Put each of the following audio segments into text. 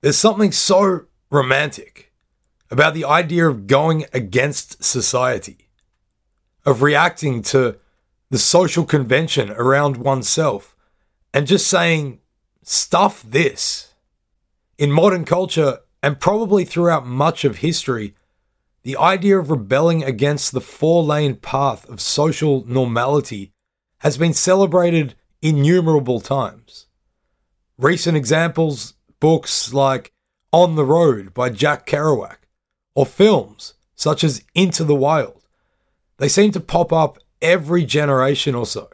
There's something so romantic about the idea of going against society, of reacting to the social convention around oneself, and just saying, stuff this. In modern culture, and probably throughout much of history, the idea of rebelling against the four lane path of social normality has been celebrated innumerable times. Recent examples books like On the Road by Jack Kerouac, or films such as Into the Wild. They seem to pop up every generation or so,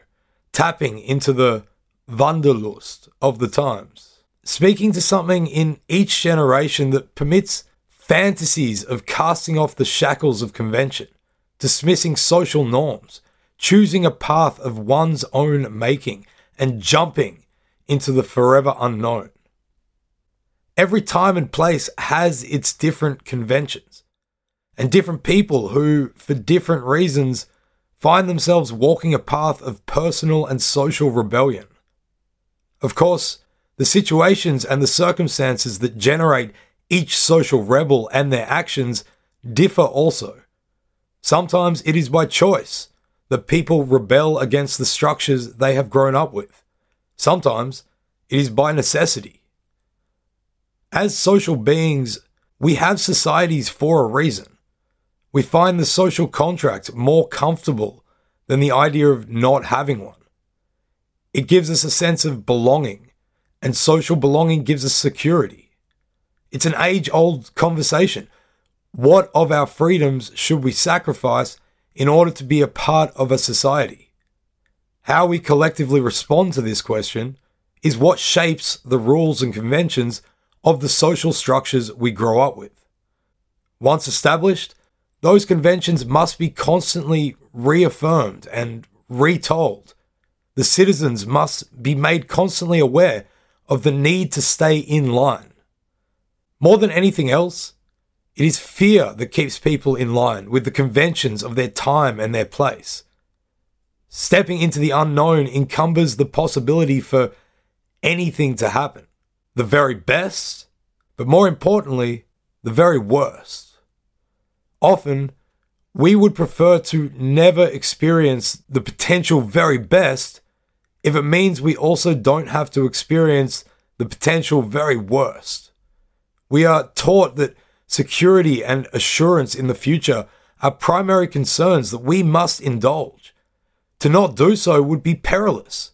tapping into the Wanderlust of the times, speaking to something in each generation that permits fantasies of casting off the shackles of convention, dismissing social norms, choosing a path of one's own making, and jumping into the forever unknown. Every time and place has its different conventions and different people who, for different reasons, find themselves walking a path of personal and social rebellion. Of course, the situations and the circumstances that generate each social rebel and their actions differ also. Sometimes it is by choice that people rebel against the structures they have grown up with. Sometimes it is by necessity. As social beings, we have societies for a reason. We find the social contract more comfortable than the idea of not having one. It gives us a sense of belonging, and social belonging gives us security. It's an age old conversation. What of our freedoms should we sacrifice in order to be a part of a society? How we collectively respond to this question is what shapes the rules and conventions of the social structures we grow up with. Once established, those conventions must be constantly reaffirmed and retold. The citizens must be made constantly aware of the need to stay in line. More than anything else, it is fear that keeps people in line with the conventions of their time and their place. Stepping into the unknown encumbers the possibility for anything to happen the very best, but more importantly, the very worst. Often, we would prefer to never experience the potential very best if it means we also don't have to experience the potential very worst. We are taught that security and assurance in the future are primary concerns that we must indulge. To not do so would be perilous.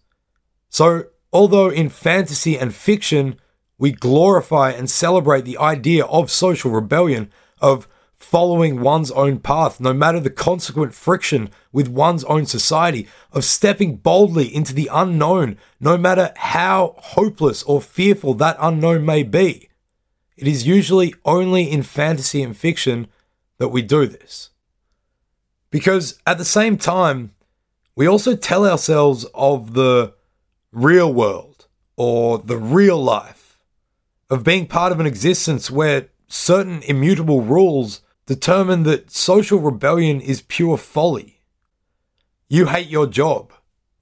So, although in fantasy and fiction, we glorify and celebrate the idea of social rebellion, of following one's own path, no matter the consequent friction with one's own society, of stepping boldly into the unknown, no matter how hopeless or fearful that unknown may be. It is usually only in fantasy and fiction that we do this. Because at the same time, we also tell ourselves of the real world or the real life of being part of an existence where certain immutable rules determine that social rebellion is pure folly. You hate your job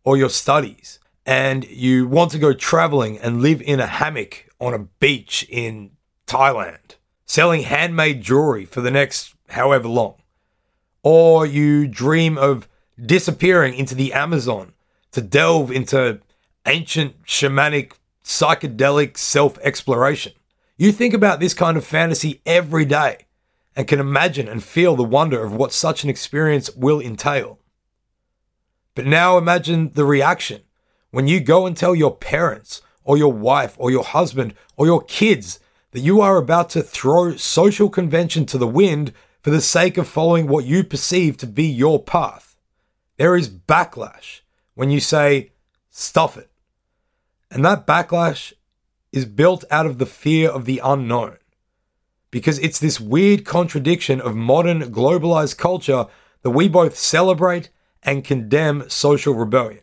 or your studies, and you want to go traveling and live in a hammock on a beach in Thailand, selling handmade jewelry for the next however long. Or you dream of disappearing into the Amazon to delve into ancient shamanic psychedelic self exploration. You think about this kind of fantasy every day and can imagine and feel the wonder of what such an experience will entail. But now imagine the reaction when you go and tell your parents or your wife or your husband or your kids that you are about to throw social convention to the wind for the sake of following what you perceive to be your path. There is backlash when you say, stuff it. And that backlash is built out of the fear of the unknown. Because it's this weird contradiction of modern globalized culture that we both celebrate and condemn social rebellion.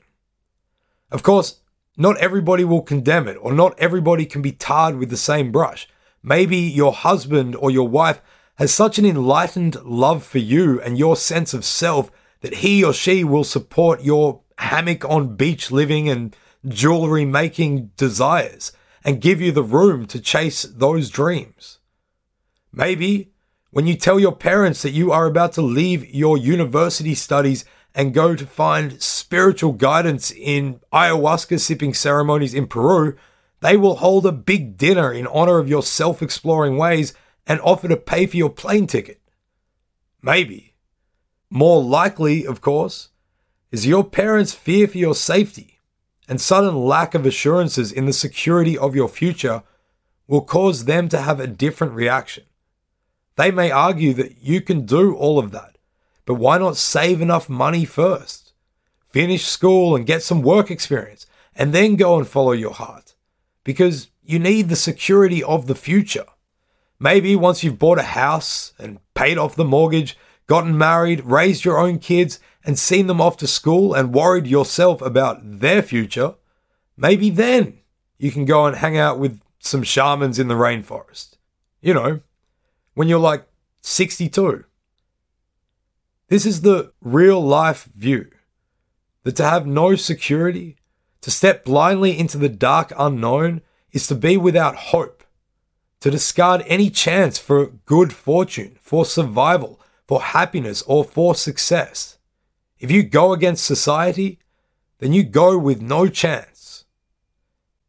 Of course, not everybody will condemn it, or not everybody can be tarred with the same brush. Maybe your husband or your wife has such an enlightened love for you and your sense of self that he or she will support your hammock on beach living and jewelry making desires and give you the room to chase those dreams. Maybe when you tell your parents that you are about to leave your university studies and go to find spiritual guidance in ayahuasca sipping ceremonies in Peru, they will hold a big dinner in honor of your self exploring ways and offer to pay for your plane ticket. Maybe. More likely, of course, is your parents' fear for your safety and sudden lack of assurances in the security of your future will cause them to have a different reaction. They may argue that you can do all of that, but why not save enough money first? Finish school and get some work experience, and then go and follow your heart. Because you need the security of the future. Maybe once you've bought a house and paid off the mortgage, gotten married, raised your own kids, and seen them off to school and worried yourself about their future, maybe then you can go and hang out with some shamans in the rainforest. You know, when you're like 62. This is the real life view that to have no security, to step blindly into the dark unknown, is to be without hope to discard any chance for good fortune, for survival, for happiness, or for success. If you go against society, then you go with no chance.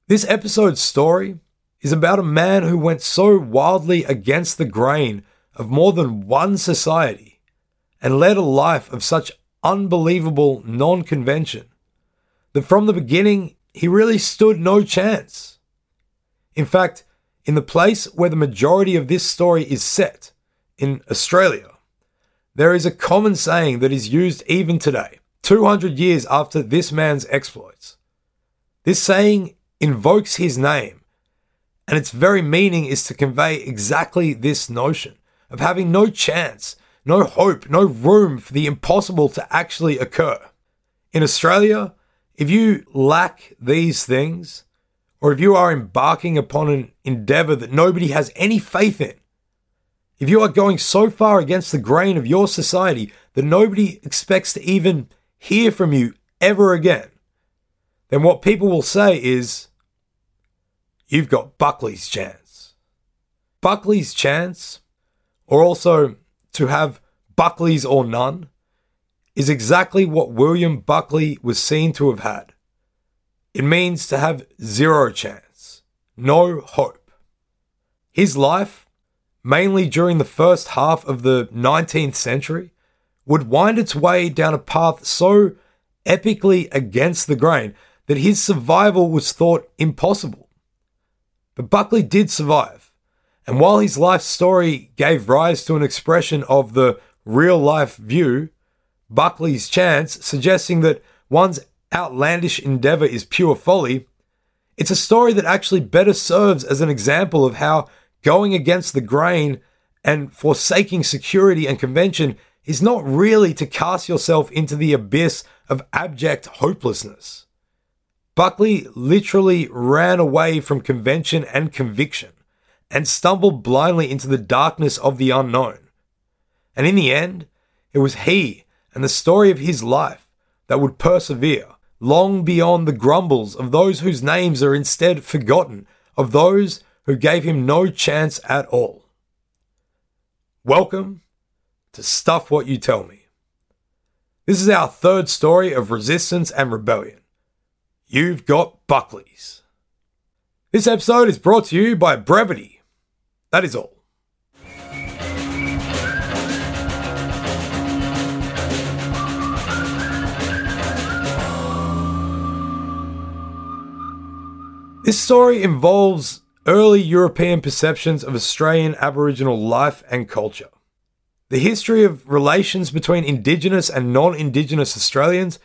This episode's story is about a man who went so wildly against the grain of more than one society and led a life of such unbelievable non convention that from the beginning he really stood no chance. In fact, in the place where the majority of this story is set, in Australia, there is a common saying that is used even today, 200 years after this man's exploits. This saying invokes his name, and its very meaning is to convey exactly this notion of having no chance, no hope, no room for the impossible to actually occur. In Australia, if you lack these things, or if you are embarking upon an endeavor that nobody has any faith in, if you are going so far against the grain of your society that nobody expects to even hear from you ever again, then what people will say is, you've got Buckley's chance. Buckley's chance, or also to have Buckley's or none, is exactly what William Buckley was seen to have had. It means to have zero chance, no hope. His life, mainly during the first half of the 19th century, would wind its way down a path so epically against the grain that his survival was thought impossible. But Buckley did survive, and while his life story gave rise to an expression of the real life view, Buckley's chance, suggesting that one's outlandish endeavor is pure folly, it's a story that actually better serves as an example of how going against the grain and forsaking security and convention is not really to cast yourself into the abyss of abject hopelessness. Buckley literally ran away from convention and conviction and stumbled blindly into the darkness of the unknown. And in the end, it was he and the story of his life that would persevere long beyond the grumbles of those whose names are instead forgotten, of those who gave him no chance at all. Welcome to Stuff What You Tell Me. This is our third story of resistance and rebellion. You've got Buckley's. This episode is brought to you by Brevity. That is all. This story involves early European perceptions of Australian Aboriginal life and culture. The history of relations between Indigenous and non Indigenous Australians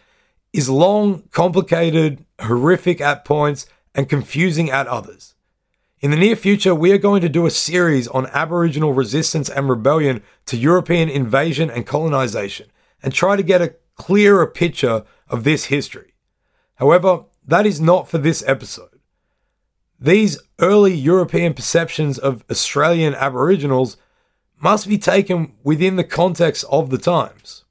is long, complicated, horrific at points, and confusing at others. In the near future, we are going to do a series on Aboriginal resistance and rebellion to European invasion and colonization and try to get a clearer picture of this history. However, that is not for this episode. These early European perceptions of Australian Aboriginals must be taken within the context of the times.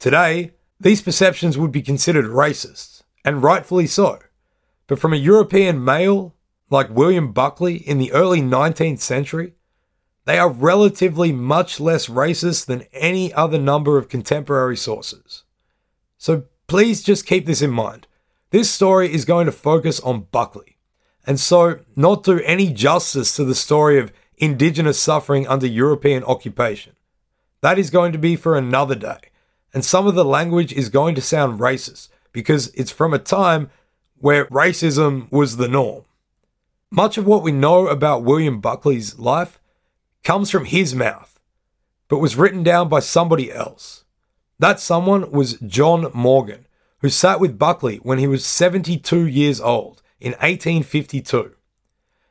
Today, these perceptions would be considered racist, and rightfully so. But from a European male like William Buckley in the early 19th century, they are relatively much less racist than any other number of contemporary sources. So please just keep this in mind. This story is going to focus on Buckley, and so not do any justice to the story of Indigenous suffering under European occupation. That is going to be for another day, and some of the language is going to sound racist because it's from a time where racism was the norm. Much of what we know about William Buckley's life comes from his mouth, but was written down by somebody else. That someone was John Morgan, who sat with Buckley when he was 72 years old in 1852.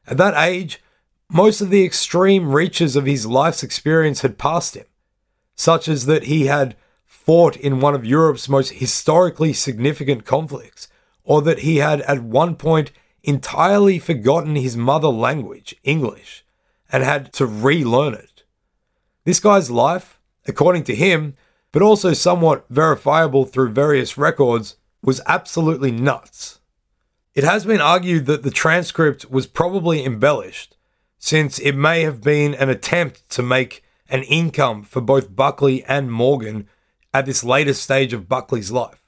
At that age, most of the extreme reaches of his life's experience had passed him, such as that he had fought in one of Europe's most historically significant conflicts, or that he had at one point entirely forgotten his mother language, English, and had to relearn it. This guy's life, according to him, but also somewhat verifiable through various records, was absolutely nuts. It has been argued that the transcript was probably embellished, since it may have been an attempt to make an income for both Buckley and Morgan at this later stage of Buckley's life.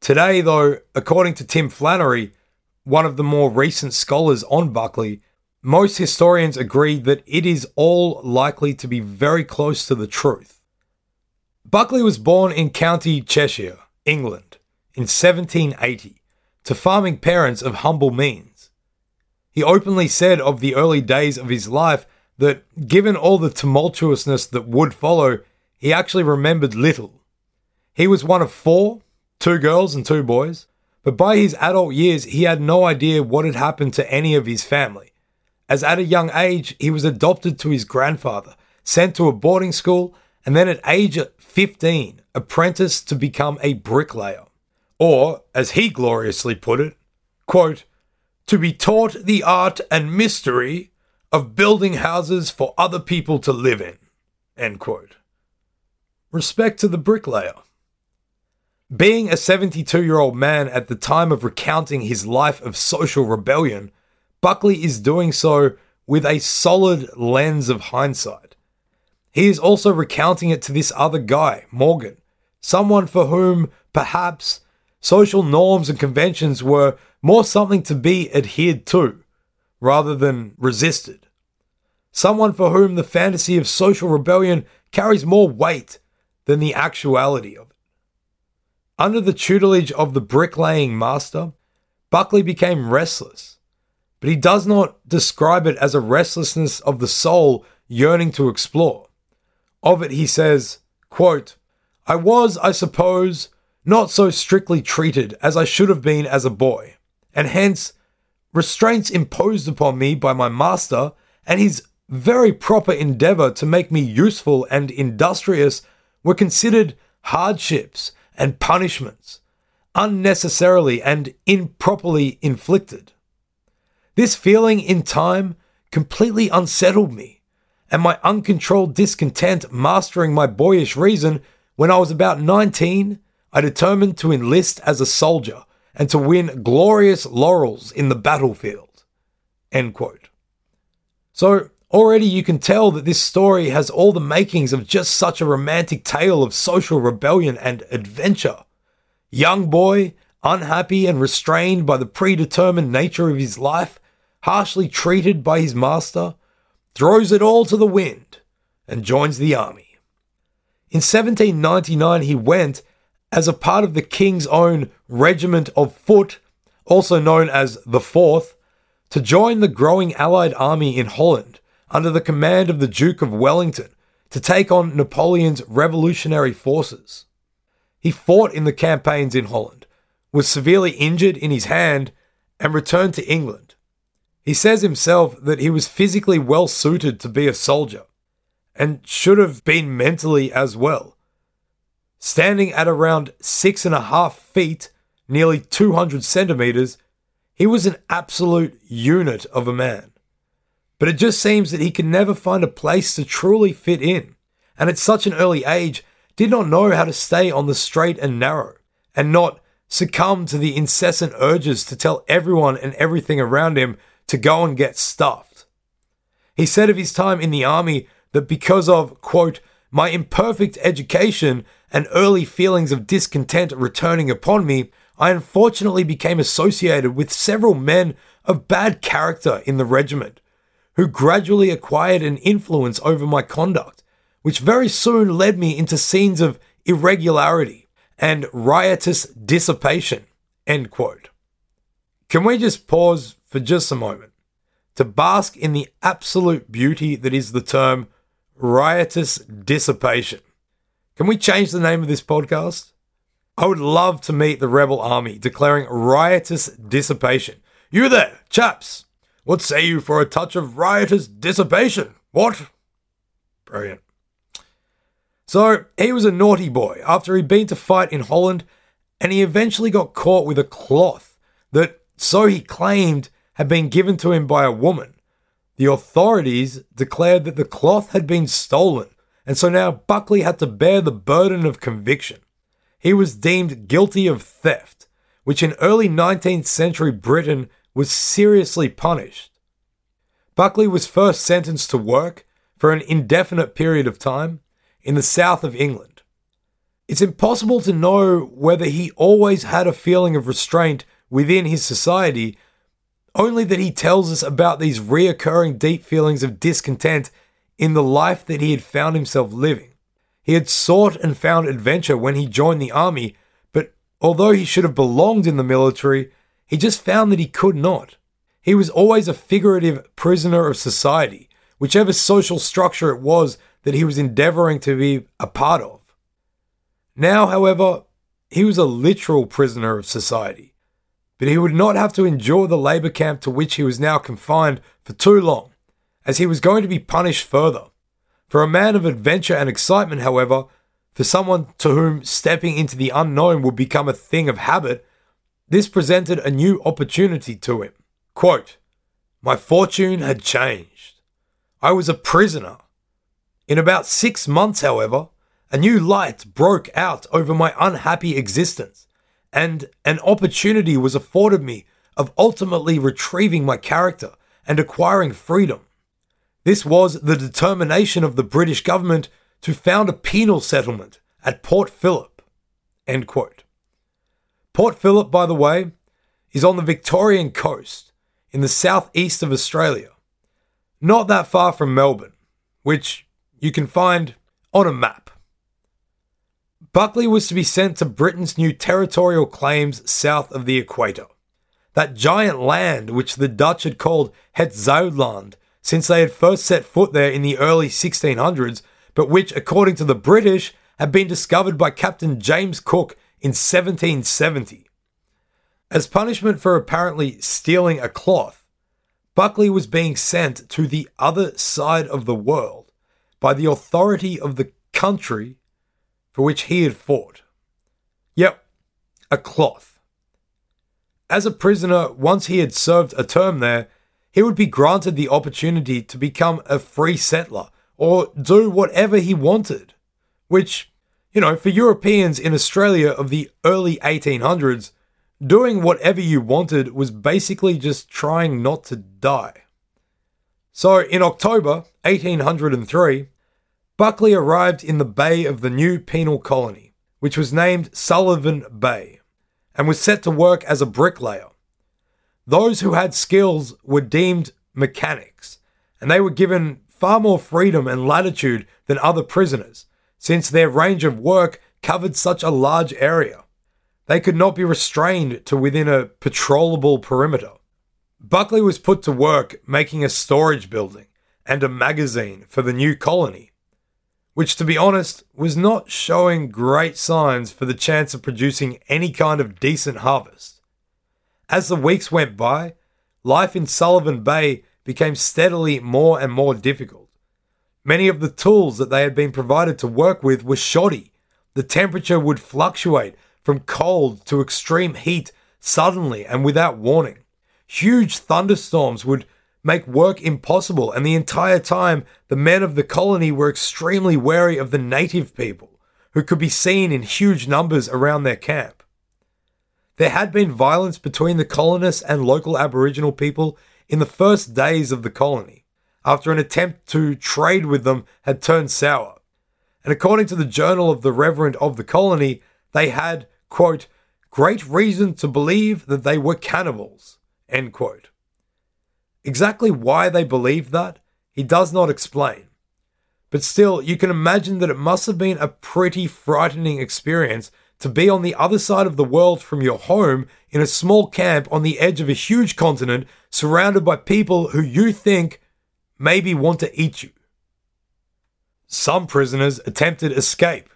Today, though, according to Tim Flannery, one of the more recent scholars on Buckley, most historians agree that it is all likely to be very close to the truth. Buckley was born in County Cheshire, England, in 1780, to farming parents of humble means. He openly said of the early days of his life that, given all the tumultuousness that would follow, he actually remembered little. He was one of four, two girls and two boys, but by his adult years, he had no idea what had happened to any of his family. As at a young age, he was adopted to his grandfather, sent to a boarding school, and then at age 15, apprenticed to become a bricklayer. Or, as he gloriously put it, quote, to be taught the art and mystery of building houses for other people to live in. End quote. Respect to the bricklayer. Being a 72 year old man at the time of recounting his life of social rebellion, Buckley is doing so with a solid lens of hindsight. He is also recounting it to this other guy, Morgan, someone for whom perhaps social norms and conventions were more something to be adhered to rather than resisted. Someone for whom the fantasy of social rebellion carries more weight than the actuality of it. Under the tutelage of the bricklaying master, Buckley became restless, but he does not describe it as a restlessness of the soul yearning to explore. Of it, he says, quote, I was, I suppose, not so strictly treated as I should have been as a boy, and hence restraints imposed upon me by my master and his very proper endeavour to make me useful and industrious were considered hardships and punishments, unnecessarily and improperly inflicted. This feeling in time completely unsettled me, and my uncontrolled discontent mastering my boyish reason, when I was about 19, I determined to enlist as a soldier and to win glorious laurels in the battlefield. End quote. So, already you can tell that this story has all the makings of just such a romantic tale of social rebellion and adventure. Young boy, unhappy and restrained by the predetermined nature of his life, harshly treated by his master, throws it all to the wind and joins the army. In 1799, he went as a part of the King's own Regiment of Foot, also known as the Fourth, to join the growing Allied army in Holland under the command of the Duke of Wellington to take on Napoleon's revolutionary forces. He fought in the campaigns in Holland, was severely injured in his hand, and returned to England. He says himself that he was physically well suited to be a soldier and should have been mentally as well. Standing at around six and a half feet, nearly 200 centimeters, he was an absolute unit of a man. But it just seems that he can never find a place to truly fit in, and at such an early age did not know how to stay on the straight and narrow, and not succumb to the incessant urges to tell everyone and everything around him to go and get stuffed. He said of his time in the army that because of, quote, my imperfect education and early feelings of discontent returning upon me, I unfortunately became associated with several men of bad character in the regiment, who gradually acquired an influence over my conduct, which very soon led me into scenes of irregularity and riotous dissipation. End quote. Can we just pause for just a moment to bask in the absolute beauty that is the term riotous dissipation? Can we change the name of this podcast? I would love to meet the rebel army declaring riotous dissipation. You there, chaps! What say you for a touch of riotous dissipation? What? Brilliant. So, he was a naughty boy after he'd been to fight in Holland, and he eventually got caught with a cloth that, so he claimed, had been given to him by a woman. The authorities declared that the cloth had been stolen, and so now Buckley had to bear the burden of conviction he was deemed guilty of theft, which in early 19th century Britain was seriously punished. Buckley was first sentenced to work for an indefinite period of time in the south of England. It's impossible to know whether he always had a feeling of restraint within his society, only that he tells us about these reoccurring deep feelings of discontent in the life that he had found himself living. He had sought and found adventure when he joined the army, but although he should have belonged in the military, he just found that he could not. He was always a figurative prisoner of society, whichever social structure it was that he was endeavoring to be a part of. Now, however, he was a literal prisoner of society, but he would not have to endure the labour camp to which he was now confined for too long, as he was going to be punished further. For a man of adventure and excitement, however, for someone to whom stepping into the unknown would become a thing of habit, this presented a new opportunity to him. Quote, My fortune had changed. I was a prisoner. In about six months, however, a new light broke out over my unhappy existence, and an opportunity was afforded me of ultimately retrieving my character and acquiring freedom. This was the determination of the British government to found a penal settlement at Port Phillip. Port Phillip, by the way, is on the Victorian coast in the southeast of Australia, not that far from Melbourne, which you can find on a map. Buckley was to be sent to Britain's new territorial claims south of the equator, that giant land which the Dutch had called Het Zuidland since they had first set foot there in the early 1600s, but which, according to the British, had been discovered by Captain James Cook in 1770. As punishment for apparently stealing a cloth, Buckley was being sent to the other side of the world by the authority of the country for which he had fought. Yep, a cloth. As a prisoner, once he had served a term there, he would be granted the opportunity to become a free settler or do whatever he wanted. Which, you know, for Europeans in Australia of the early 1800s, doing whatever you wanted was basically just trying not to die. So in October 1803, Buckley arrived in the bay of the new penal colony, which was named Sullivan Bay, and was set to work as a bricklayer. Those who had skills were deemed mechanics, and they were given far more freedom and latitude than other prisoners, since their range of work covered such a large area. They could not be restrained to within a patrollable perimeter. Buckley was put to work making a storage building and a magazine for the new colony, which, to be honest, was not showing great signs for the chance of producing any kind of decent harvest. As the weeks went by, life in Sullivan Bay became steadily more and more difficult. Many of the tools that they had been provided to work with were shoddy. The temperature would fluctuate from cold to extreme heat suddenly and without warning. Huge thunderstorms would make work impossible, and the entire time the men of the colony were extremely wary of the native people, who could be seen in huge numbers around their camp. There had been violence between the colonists and local Aboriginal people in the first days of the colony, after an attempt to trade with them had turned sour. And according to the Journal of the Reverend of the Colony, they had, quote, great reason to believe that they were cannibals, end quote. Exactly why they believed that, he does not explain. But still, you can imagine that it must have been a pretty frightening experience to be on the other side of the world from your home in a small camp on the edge of a huge continent surrounded by people who you think maybe want to eat you. Some prisoners attempted escape,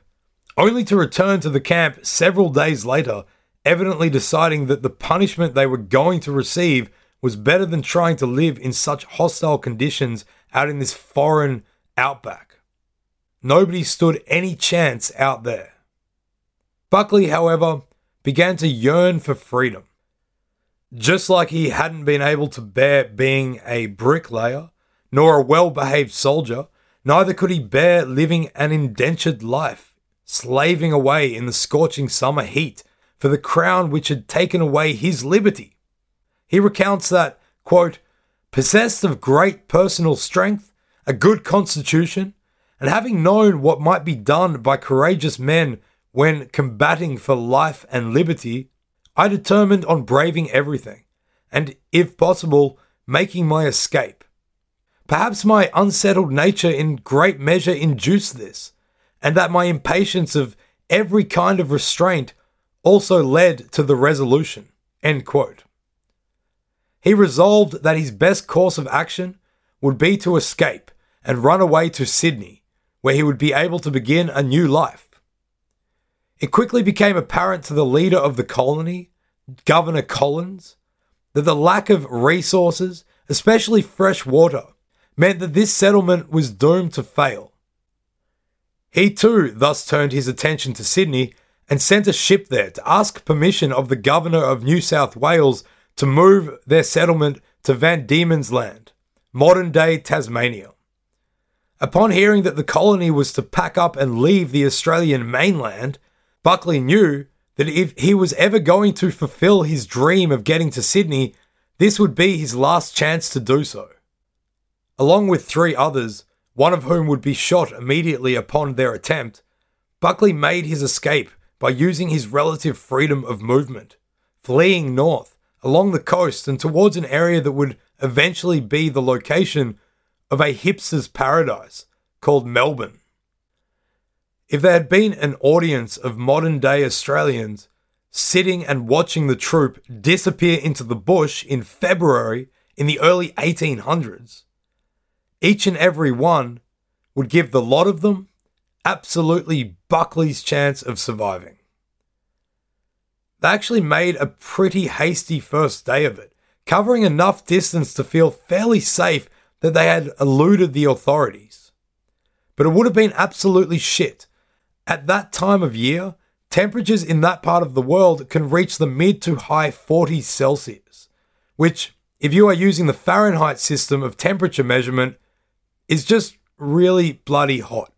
only to return to the camp several days later, evidently deciding that the punishment they were going to receive was better than trying to live in such hostile conditions out in this foreign outback. Nobody stood any chance out there. Buckley, however, began to yearn for freedom. Just like he hadn't been able to bear being a bricklayer, nor a well behaved soldier, neither could he bear living an indentured life, slaving away in the scorching summer heat for the crown which had taken away his liberty. He recounts that, quote, possessed of great personal strength, a good constitution, and having known what might be done by courageous men when combating for life and liberty, I determined on braving everything, and if possible, making my escape. Perhaps my unsettled nature in great measure induced this, and that my impatience of every kind of restraint also led to the resolution. He resolved that his best course of action would be to escape and run away to Sydney, where he would be able to begin a new life. It quickly became apparent to the leader of the colony, Governor Collins, that the lack of resources, especially fresh water, meant that this settlement was doomed to fail. He too thus turned his attention to Sydney and sent a ship there to ask permission of the governor of New South Wales to move their settlement to Van Diemen's Land, modern day Tasmania. Upon hearing that the colony was to pack up and leave the Australian mainland, Buckley knew that if he was ever going to fulfill his dream of getting to Sydney, this would be his last chance to do so. Along with three others, one of whom would be shot immediately upon their attempt, Buckley made his escape by using his relative freedom of movement, fleeing north along the coast and towards an area that would eventually be the location of a hipster's paradise called Melbourne. If there had been an audience of modern day Australians sitting and watching the troop disappear into the bush in February in the early 1800s, each and every one would give the lot of them absolutely Buckley's chance of surviving. They actually made a pretty hasty first day of it, covering enough distance to feel fairly safe that they had eluded the authorities. But it would have been absolutely shit at that time of year, temperatures in that part of the world can reach the mid to high 40s Celsius, which, if you are using the Fahrenheit system of temperature measurement, is just really bloody hot,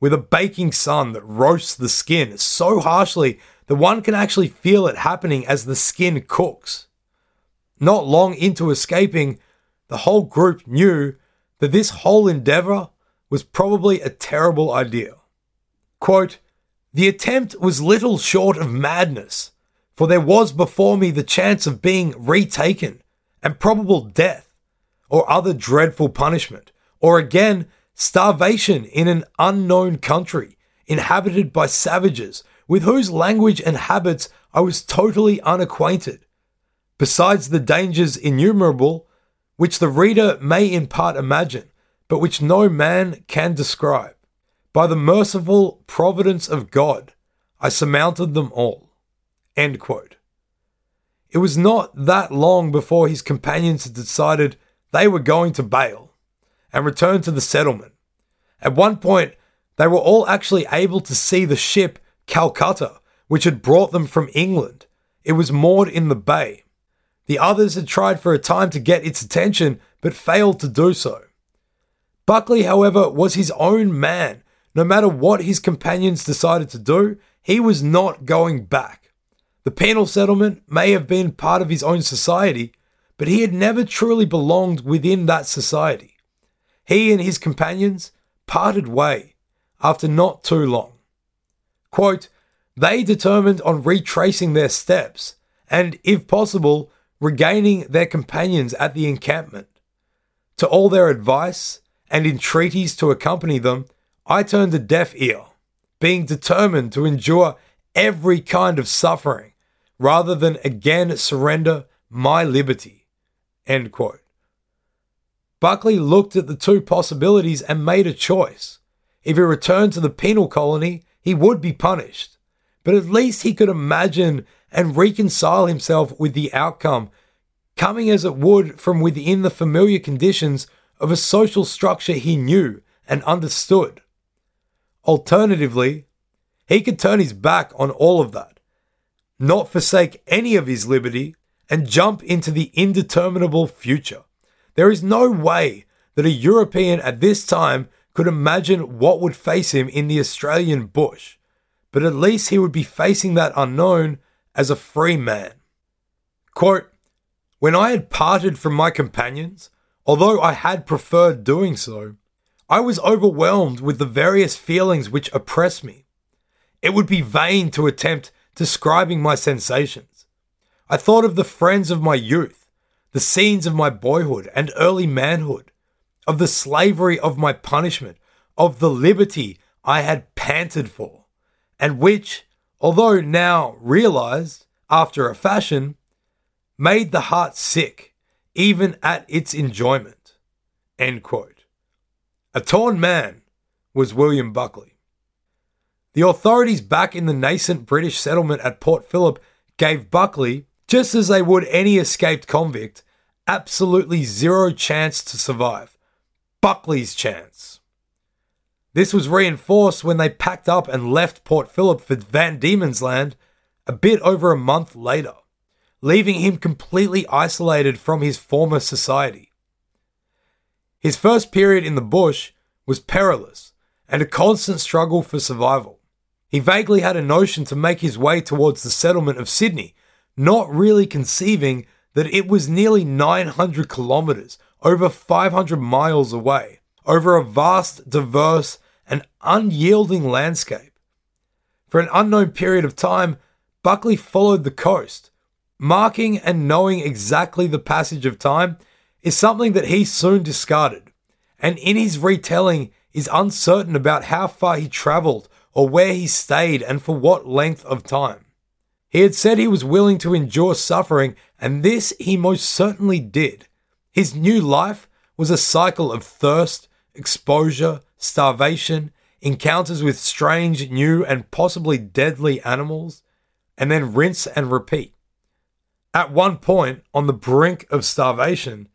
with a baking sun that roasts the skin so harshly that one can actually feel it happening as the skin cooks. Not long into escaping, the whole group knew that this whole endeavor was probably a terrible idea. Quote, the attempt was little short of madness, for there was before me the chance of being retaken and probable death, or other dreadful punishment, or again, starvation in an unknown country inhabited by savages with whose language and habits I was totally unacquainted, besides the dangers innumerable which the reader may in part imagine, but which no man can describe. By the merciful providence of God, I surmounted them all. It was not that long before his companions had decided they were going to bail and return to the settlement. At one point, they were all actually able to see the ship Calcutta, which had brought them from England. It was moored in the bay. The others had tried for a time to get its attention, but failed to do so. Buckley, however, was his own man. No matter what his companions decided to do, he was not going back. The penal settlement may have been part of his own society, but he had never truly belonged within that society. He and his companions parted way after not too long. Quote, they determined on retracing their steps and, if possible, regaining their companions at the encampment. To all their advice and entreaties to accompany them, I turned a deaf ear, being determined to endure every kind of suffering rather than again surrender my liberty. End quote. Buckley looked at the two possibilities and made a choice. If he returned to the penal colony, he would be punished. But at least he could imagine and reconcile himself with the outcome, coming as it would from within the familiar conditions of a social structure he knew and understood. Alternatively, he could turn his back on all of that, not forsake any of his liberty, and jump into the indeterminable future. There is no way that a European at this time could imagine what would face him in the Australian bush, but at least he would be facing that unknown as a free man. Quote, when I had parted from my companions, although I had preferred doing so, I was overwhelmed with the various feelings which oppressed me. It would be vain to attempt describing my sensations. I thought of the friends of my youth, the scenes of my boyhood and early manhood, of the slavery of my punishment, of the liberty I had panted for, and which, although now realized after a fashion, made the heart sick even at its enjoyment. End quote. A torn man was William Buckley. The authorities back in the nascent British settlement at Port Phillip gave Buckley, just as they would any escaped convict, absolutely zero chance to survive. Buckley's chance. This was reinforced when they packed up and left Port Phillip for Van Diemen's Land a bit over a month later, leaving him completely isolated from his former society. His first period in the bush was perilous and a constant struggle for survival. He vaguely had a notion to make his way towards the settlement of Sydney, not really conceiving that it was nearly 900 kilometres over 500 miles away, over a vast, diverse, and unyielding landscape. For an unknown period of time, Buckley followed the coast. Marking and knowing exactly the passage of time is something that he soon discarded, and in his retelling is uncertain about how far he travelled or where he stayed and for what length of time. He had said he was willing to endure suffering, and this he most certainly did. His new life was a cycle of thirst, exposure, starvation, encounters with strange, new, and possibly deadly animals, and then rinse and repeat. At one point, on the brink of starvation,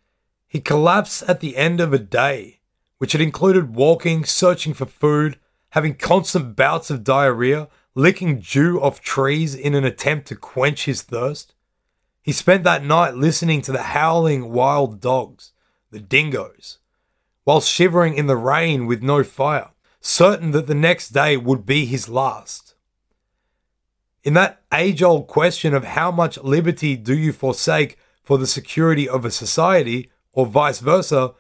he collapsed at the end of a day, which had included walking, searching for food, having constant bouts of diarrhea, licking dew off trees in an attempt to quench his thirst. He spent that night listening to the howling wild dogs, the dingoes, while shivering in the rain with no fire, certain that the next day would be his last. In that age old question of how much liberty do you forsake for the security of a society, or vice versa,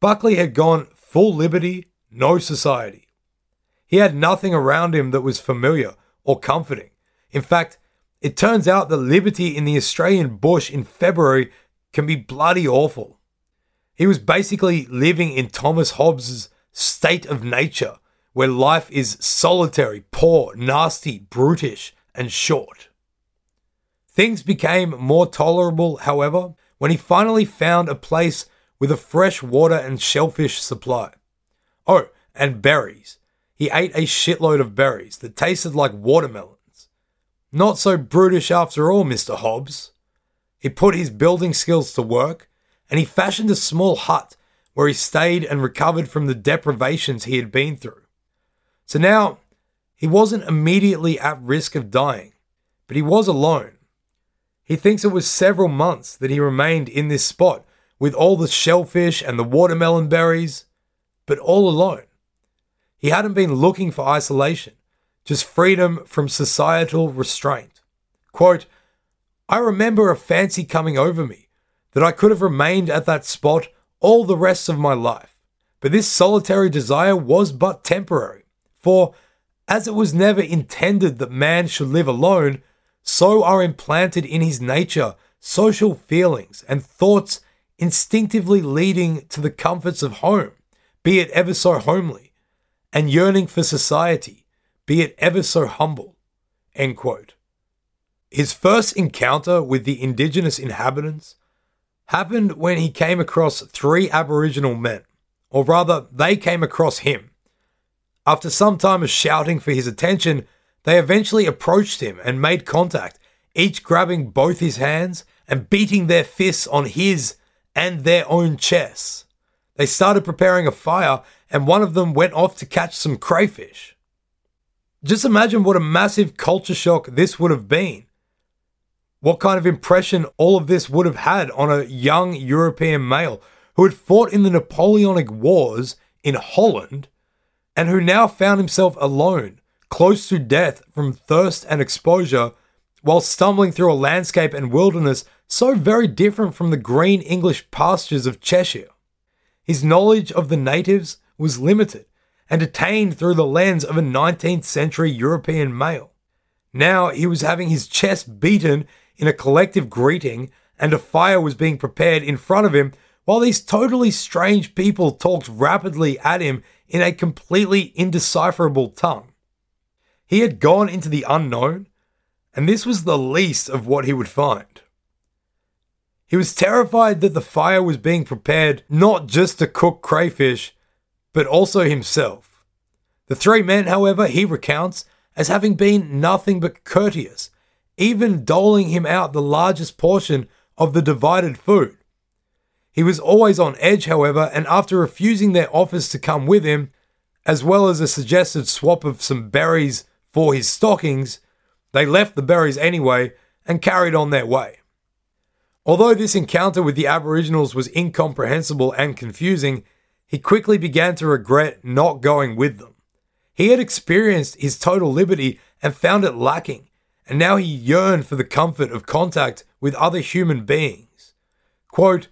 Buckley had gone full liberty, no society. He had nothing around him that was familiar or comforting. In fact, it turns out that liberty in the Australian bush in February can be bloody awful. He was basically living in Thomas Hobbes's state of nature, where life is solitary, poor, nasty, brutish, and short. Things became more tolerable, however, when he finally found a place with a fresh water and shellfish supply. Oh, and berries. He ate a shitload of berries that tasted like watermelons. Not so brutish after all, Mr. Hobbes. He put his building skills to work and he fashioned a small hut where he stayed and recovered from the deprivations he had been through. So now he wasn't immediately at risk of dying, but he was alone. He thinks it was several months that he remained in this spot with all the shellfish and the watermelon berries, but all alone. He hadn't been looking for isolation, just freedom from societal restraint. Quote, I remember a fancy coming over me that I could have remained at that spot all the rest of my life. But this solitary desire was but temporary, for as it was never intended that man should live alone, so are implanted in his nature social feelings and thoughts instinctively leading to the comforts of home, be it ever so homely, and yearning for society, be it ever so humble. His first encounter with the indigenous inhabitants happened when he came across three Aboriginal men, or rather, they came across him. After some time of shouting for his attention, they eventually approached him and made contact, each grabbing both his hands and beating their fists on his and their own chests. They started preparing a fire, and one of them went off to catch some crayfish. Just imagine what a massive culture shock this would have been what kind of impression all of this would have had on a young European male who had fought in the Napoleonic Wars in Holland and who now found himself alone, close to death from thirst and exposure, while stumbling through a landscape and wilderness so very different from the green English pastures of Cheshire. His knowledge of the natives was limited and attained through the lens of a 19th century European male. Now he was having his chest beaten in a collective greeting, and a fire was being prepared in front of him while these totally strange people talked rapidly at him in a completely indecipherable tongue. He had gone into the unknown, and this was the least of what he would find. He was terrified that the fire was being prepared not just to cook crayfish, but also himself. The three men, however, he recounts as having been nothing but courteous even doling him out the largest portion of the divided food. He was always on edge, however, and after refusing their offers to come with him, as well as a suggested swap of some berries for his stockings, they left the berries anyway and carried on their way. Although this encounter with the Aboriginals was incomprehensible and confusing, he quickly began to regret not going with them. He had experienced his total liberty and found it lacking, and now he yearned for the comfort of contact with other human beings. Quote,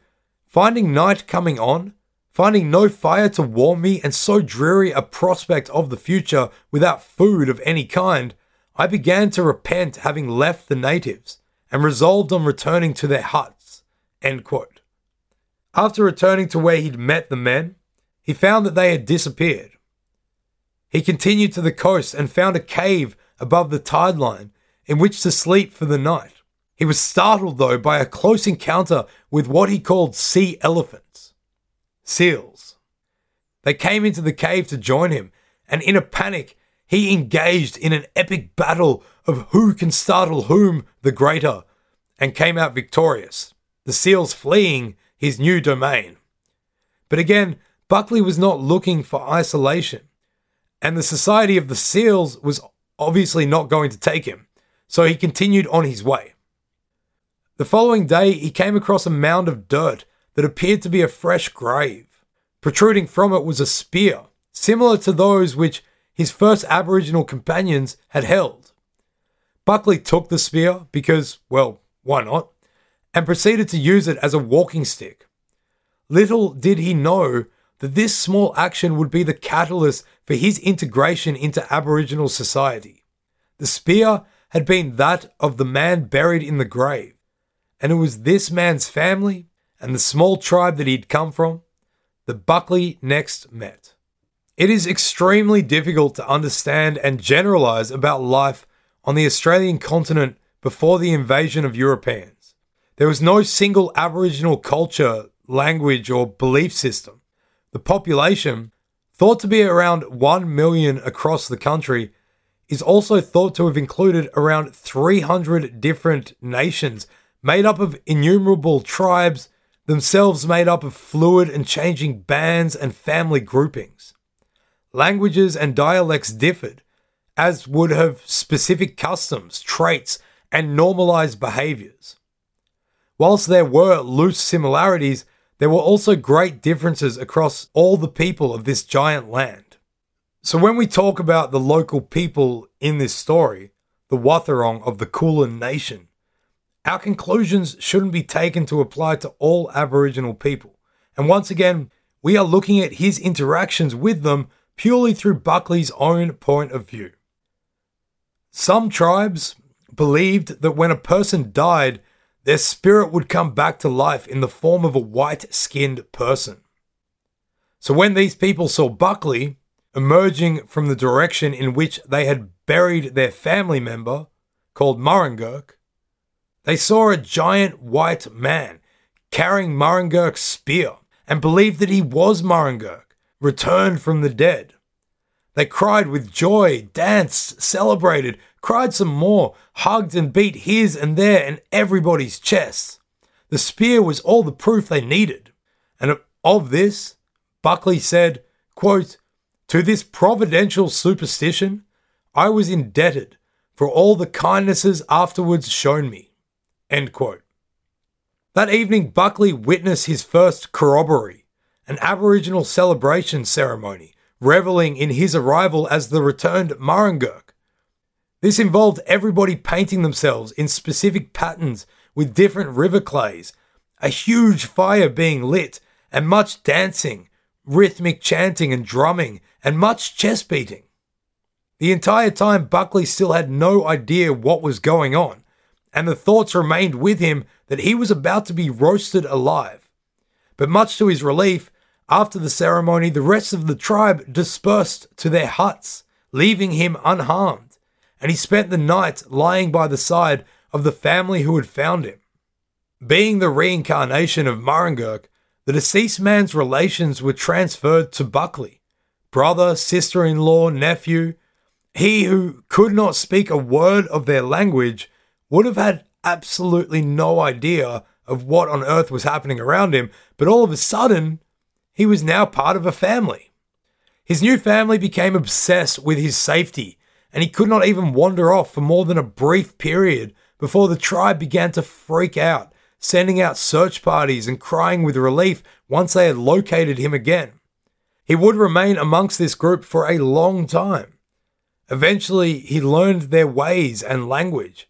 Finding night coming on, finding no fire to warm me, and so dreary a prospect of the future without food of any kind, I began to repent having left the natives and resolved on returning to their huts. After returning to where he'd met the men, he found that they had disappeared. He continued to the coast and found a cave above the tide line in which to sleep for the night. He was startled, though, by a close encounter with what he called sea elephants, seals. They came into the cave to join him, and in a panic, he engaged in an epic battle of who can startle whom the greater, and came out victorious, the seals fleeing his new domain. But again, Buckley was not looking for isolation, and the Society of the Seals was obviously not going to take him so he continued on his way. The following day, he came across a mound of dirt that appeared to be a fresh grave. Protruding from it was a spear, similar to those which his first Aboriginal companions had held. Buckley took the spear because, well, why not? And proceeded to use it as a walking stick. Little did he know that this small action would be the catalyst for his integration into Aboriginal society. The spear had been that of the man buried in the grave. And it was this man's family and the small tribe that he'd come from the Buckley next met. It is extremely difficult to understand and generalize about life on the Australian continent before the invasion of Europeans. There was no single Aboriginal culture, language, or belief system. The population, thought to be around 1 million across the country, is also thought to have included around 300 different nations, made up of innumerable tribes, themselves made up of fluid and changing bands and family groupings. Languages and dialects differed, as would have specific customs, traits, and normalized behaviors. Whilst there were loose similarities, there were also great differences across all the people of this giant land. So, when we talk about the local people in this story, the Wathaurong of the Kulin Nation, our conclusions shouldn't be taken to apply to all Aboriginal people. And once again, we are looking at his interactions with them purely through Buckley's own point of view. Some tribes believed that when a person died, their spirit would come back to life in the form of a white skinned person. So when these people saw Buckley emerging from the direction in which they had buried their family member, called Murrungurk, they saw a giant white man carrying Murrungurk's spear and believed that he was Murrungurk, returned from the dead. They cried with joy, danced, celebrated, cried some more, hugged and beat his and their and everybody's chests. The spear was all the proof they needed. And of this, Buckley said, quote, To this providential superstition, I was indebted for all the kindnesses afterwards shown me. End quote. That evening, Buckley witnessed his first corroboree, an Aboriginal celebration ceremony, reveling in his arrival as the returned Murrungurk. This involved everybody painting themselves in specific patterns with different river clays, a huge fire being lit, and much dancing, rhythmic chanting and drumming, and much chest beating. The entire time, Buckley still had no idea what was going on, and the thoughts remained with him that he was about to be roasted alive. But much to his relief, after the ceremony, the rest of the tribe dispersed to their huts, leaving him unharmed, and he spent the night lying by the side of the family who had found him. Being the reincarnation of Murrungurk, the deceased man's relations were transferred to Buckley brother, sister in law, nephew. He who could not speak a word of their language would have had absolutely no idea of what on earth was happening around him, but all of a sudden, he was now part of a family. His new family became obsessed with his safety, and he could not even wander off for more than a brief period before the tribe began to freak out, sending out search parties and crying with relief once they had located him again. He would remain amongst this group for a long time. Eventually, he learned their ways and language,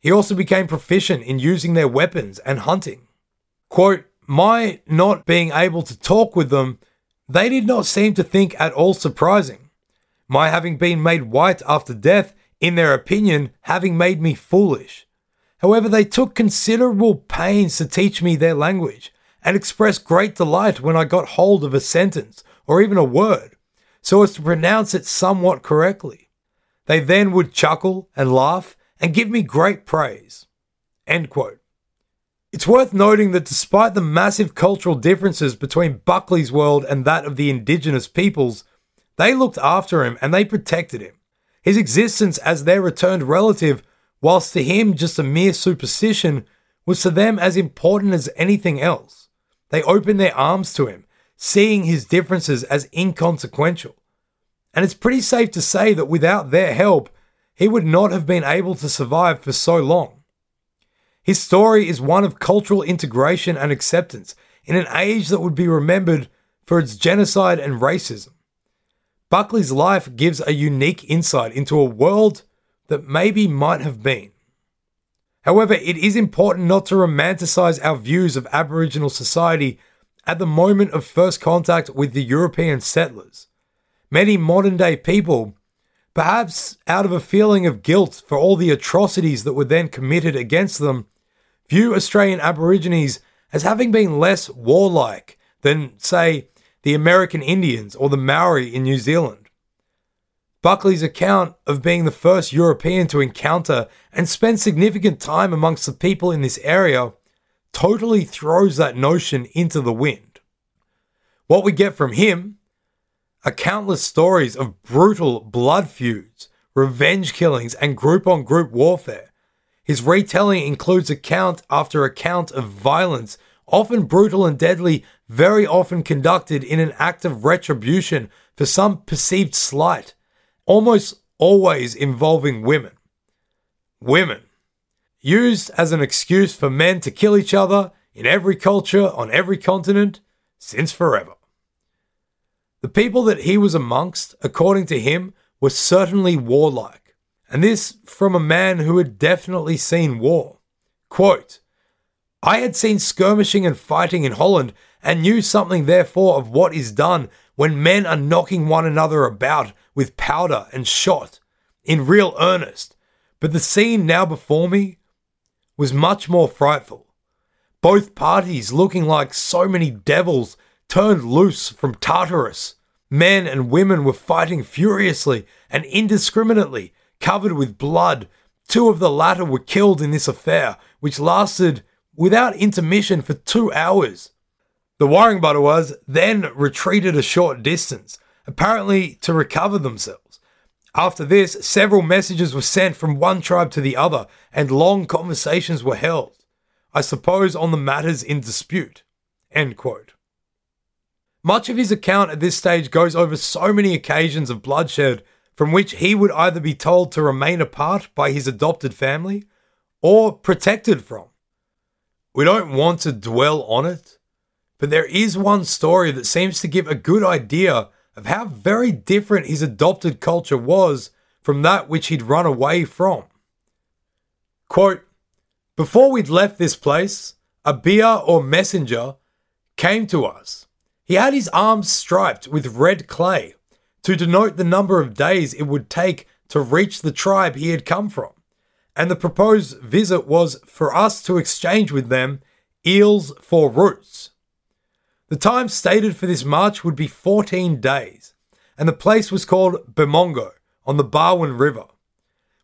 he also became proficient in using their weapons and hunting. Quote, My not being able to talk with them, they did not seem to think at all surprising. My having been made white after death, in their opinion, having made me foolish. However, they took considerable pains to teach me their language and expressed great delight when I got hold of a sentence or even a word, so as to pronounce it somewhat correctly. They then would chuckle and laugh and give me great praise. End quote. It's worth noting that despite the massive cultural differences between Buckley's world and that of the indigenous peoples, they looked after him and they protected him. His existence as their returned relative, whilst to him just a mere superstition, was to them as important as anything else. They opened their arms to him, seeing his differences as inconsequential. And it's pretty safe to say that without their help, he would not have been able to survive for so long. His story is one of cultural integration and acceptance in an age that would be remembered for its genocide and racism. Buckley's life gives a unique insight into a world that maybe might have been. However, it is important not to romanticize our views of Aboriginal society at the moment of first contact with the European settlers. Many modern day people perhaps out of a feeling of guilt for all the atrocities that were then committed against them, view Australian Aborigines as having been less warlike than, say, the American Indians or the Maori in New Zealand. Buckley's account of being the first European to encounter and spend significant time amongst the people in this area totally throws that notion into the wind. What we get from him are countless stories of brutal blood feuds, revenge killings, and group on group warfare. His retelling includes account after account of violence, often brutal and deadly, very often conducted in an act of retribution for some perceived slight, almost always involving women. Women. Used as an excuse for men to kill each other in every culture on every continent since forever. The people that he was amongst, according to him, were certainly warlike, and this from a man who had definitely seen war. Quote, I had seen skirmishing and fighting in Holland and knew something therefore of what is done when men are knocking one another about with powder and shot in real earnest. But the scene now before me was much more frightful. Both parties looking like so many devils turned loose from Tartarus. Men and women were fighting furiously and indiscriminately, covered with blood. Two of the latter were killed in this affair, which lasted without intermission for two hours. The warring Warringbutters then retreated a short distance, apparently to recover themselves. After this, several messages were sent from one tribe to the other, and long conversations were held. I suppose on the matters in dispute. End quote. Much of his account at this stage goes over so many occasions of bloodshed from which he would either be told to remain apart by his adopted family or protected from. We don't want to dwell on it, but there is one story that seems to give a good idea of how very different his adopted culture was from that which he'd run away from. Quote, Before we'd left this place, a bier or messenger came to us. He had his arms striped with red clay to denote the number of days it would take to reach the tribe he had come from and the proposed visit was for us to exchange with them eels for roots. The time stated for this march would be 14 days, and the place was called Bemongo on the Barwon River.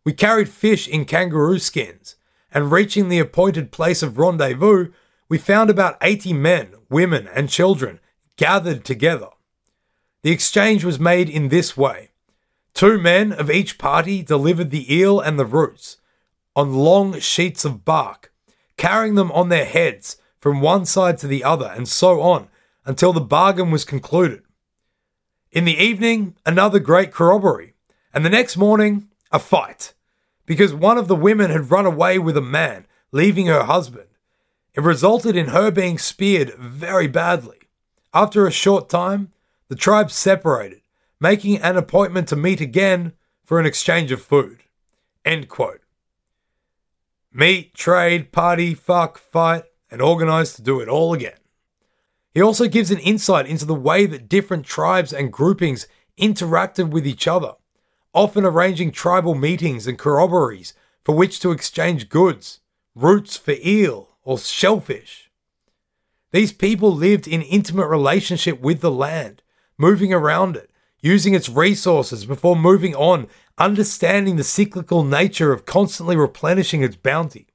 We carried fish in kangaroo skins, and reaching the appointed place of rendezvous, we found about 80 men, women, and children gathered together. The exchange was made in this way. Two men of each party delivered the eel and the roots, on long sheets of bark, carrying them on their heads from one side to the other, and so on until the bargain was concluded. In the evening, another great corroboree, and the next morning, a fight, because one of the women had run away with a man, leaving her husband. It resulted in her being speared very badly. After a short time, the tribes separated, making an appointment to meet again for an exchange of food. End quote meet, trade, party, fuck, fight, and organize to do it all again. He also gives an insight into the way that different tribes and groupings interacted with each other, often arranging tribal meetings and corroborees for which to exchange goods, roots for eel or shellfish. These people lived in intimate relationship with the land, moving around it, using its resources before moving on understanding the cyclical nature of constantly replenishing its bounty.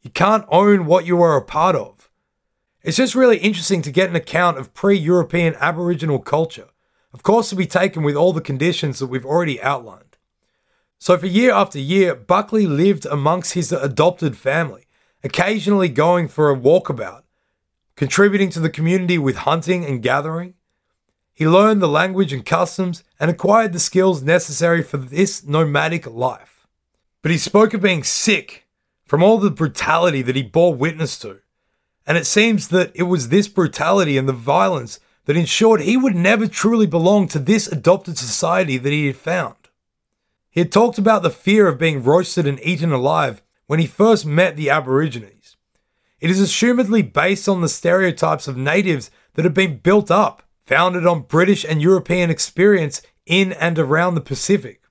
You can't own what you are a part of. It's just really interesting to get an account of pre European Aboriginal culture, of course, to be taken with all the conditions that we've already outlined. So, for year after year, Buckley lived amongst his adopted family, occasionally going for a walkabout, contributing to the community with hunting and gathering, he learned the language and customs and acquired the skills necessary for this nomadic life. But he spoke of being sick from all the brutality that he bore witness to. And it seems that it was this brutality and the violence that ensured he would never truly belong to this adopted society that he had found. He had talked about the fear of being roasted and eaten alive when he first met the Aborigines. It is assumedly based on the stereotypes of natives that have been built up founded on British and European experience in and around the Pacific.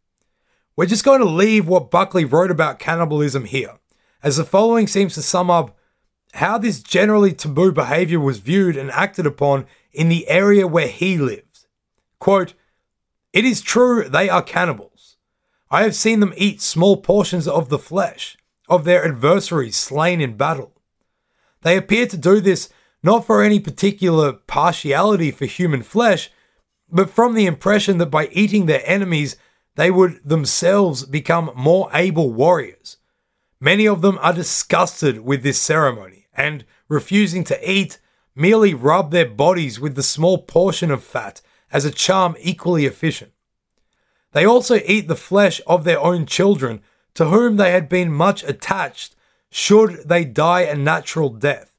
We're just going to leave what Buckley wrote about cannibalism here, as the following seems to sum up how this generally taboo behavior was viewed and acted upon in the area where he lived. Quote, It is true they are cannibals. I have seen them eat small portions of the flesh of their adversaries slain in battle. They appear to do this not for any particular partiality for human flesh, but from the impression that by eating their enemies, they would themselves become more able warriors. Many of them are disgusted with this ceremony and, refusing to eat, merely rub their bodies with the small portion of fat as a charm equally efficient. They also eat the flesh of their own children to whom they had been much attached should they die a natural death.